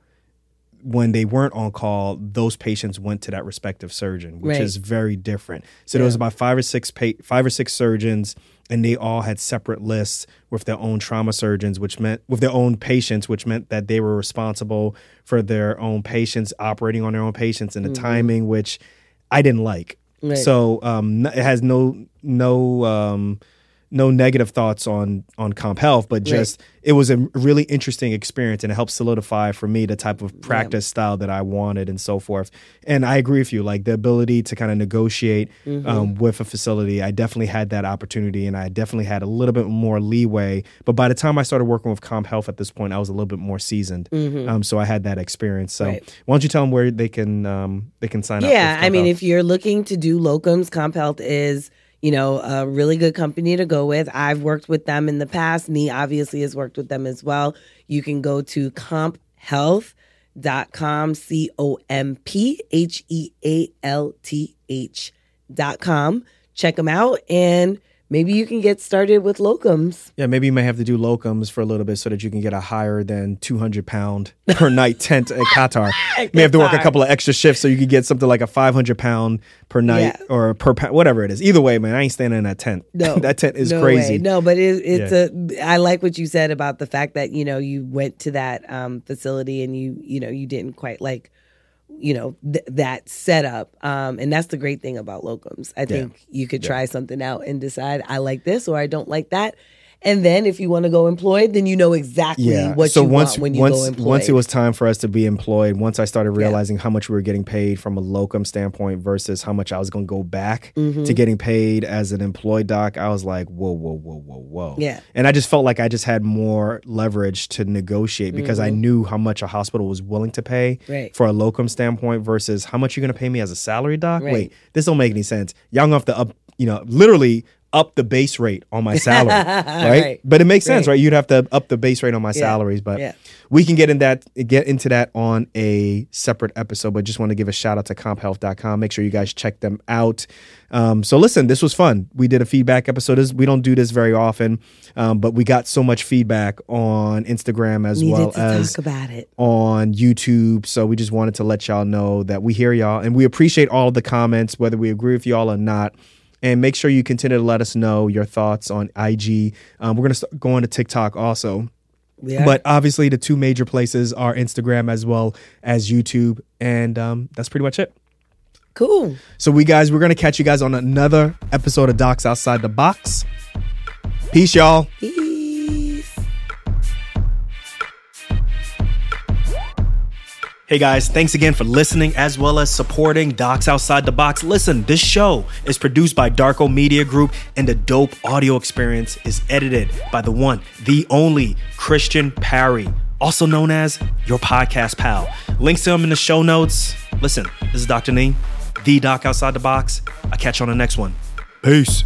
when they weren't on call, those patients went to that respective surgeon, which Right. is very different. So there was about five or six pa- five or six surgeons, and they all had separate lists with their own trauma surgeons, which meant with their own patients, which meant that they were responsible for their own patients, operating on their own patients, and the timing, which I didn't like. Right. So um, it has no no um, no negative thoughts on on CompHealth, but just it was a really interesting experience, and it helped solidify for me the type of practice style that I wanted, and so forth. And I agree with you, like the ability to kind of negotiate um, with a facility. I definitely had that opportunity, and I definitely had a little bit more leeway. But by the time I started working with CompHealth at this point, I was a little bit more seasoned, um, so I had that experience. So Right. why don't you tell them where they can um, they can sign up? Yeah, I mean, Health? if you're looking to do locums, CompHealth is, you know, a really good company to go with. I've worked with them in the past. Me obviously has worked with them as well. You can go to comphealth.com, C O M P H E A L T H dot com. Check them out and maybe you can get started with locums. Yeah, maybe you may have to do locums for a little bit so that you can get a higher than 200 pound per night tent at Qatar. You may have to work a couple of extra shifts so you can get something like a 500 pound per night Yeah. or per pound, whatever it is. Either way, man, I ain't standing in that tent. No, that tent is no crazy. way. No, but it, it's a. I like what you said about the fact that you know you went to that um, facility and you you know you didn't quite like you know th- that setup um, and that's the great thing about locums. I think you could try something out and decide i like this or i don't like that and then if you want to go employed then you know exactly Yeah. what so you once want when you once go employed once it was time for us to be employed, once I started realizing how much we were getting paid from a locum standpoint versus how much I was going to go back Mm-hmm. to getting paid as an employed doc, I was like, whoa, whoa, whoa, whoa, whoa. Yeah. And I just felt like I just had more leverage to negotiate because I knew how much a hospital was willing to pay Mm-hmm. Right. for a locum standpoint versus how much you're going to pay me as a salary doc. Right. Wait, this don't make any sense. Y'all gonna have to up, you know, literally up the base rate on my salary, right? Right. But it makes sense, Right. right? You'd have to up the base rate on my Yeah. salaries, but Yeah. we can get in that get into that on a separate episode. But just want to give a shout out to comphealth.com. Make sure you guys check them out. Um, so listen, this was fun. We did a feedback episode. This- We don't do this very often, um, but we got so much feedback on Instagram as needed well as talk about it on YouTube. So we just wanted to let y'all know that we hear y'all and we appreciate all the comments, whether we agree with y'all or not. And make sure you continue to let us know your thoughts on IG. Um, we're going to start going to TikTok also. are. But obviously, the two major places are Instagram as well as YouTube. And um, that's pretty much it. cool So, we guys, we're going to catch you guys on another episode of Docs Outside the Box. Peace, y'all. Peace. Hey guys, thanks again for listening as well as supporting Docs Outside the Box. Listen, this show is produced by Darko Media Group and the dope audio experience is edited by the one, the only Christian Parry, also known as your podcast pal. Links to him in the show notes. Listen, this is Dr. Nii, the Doc Outside the Box. I'll catch you on the next one. Peace.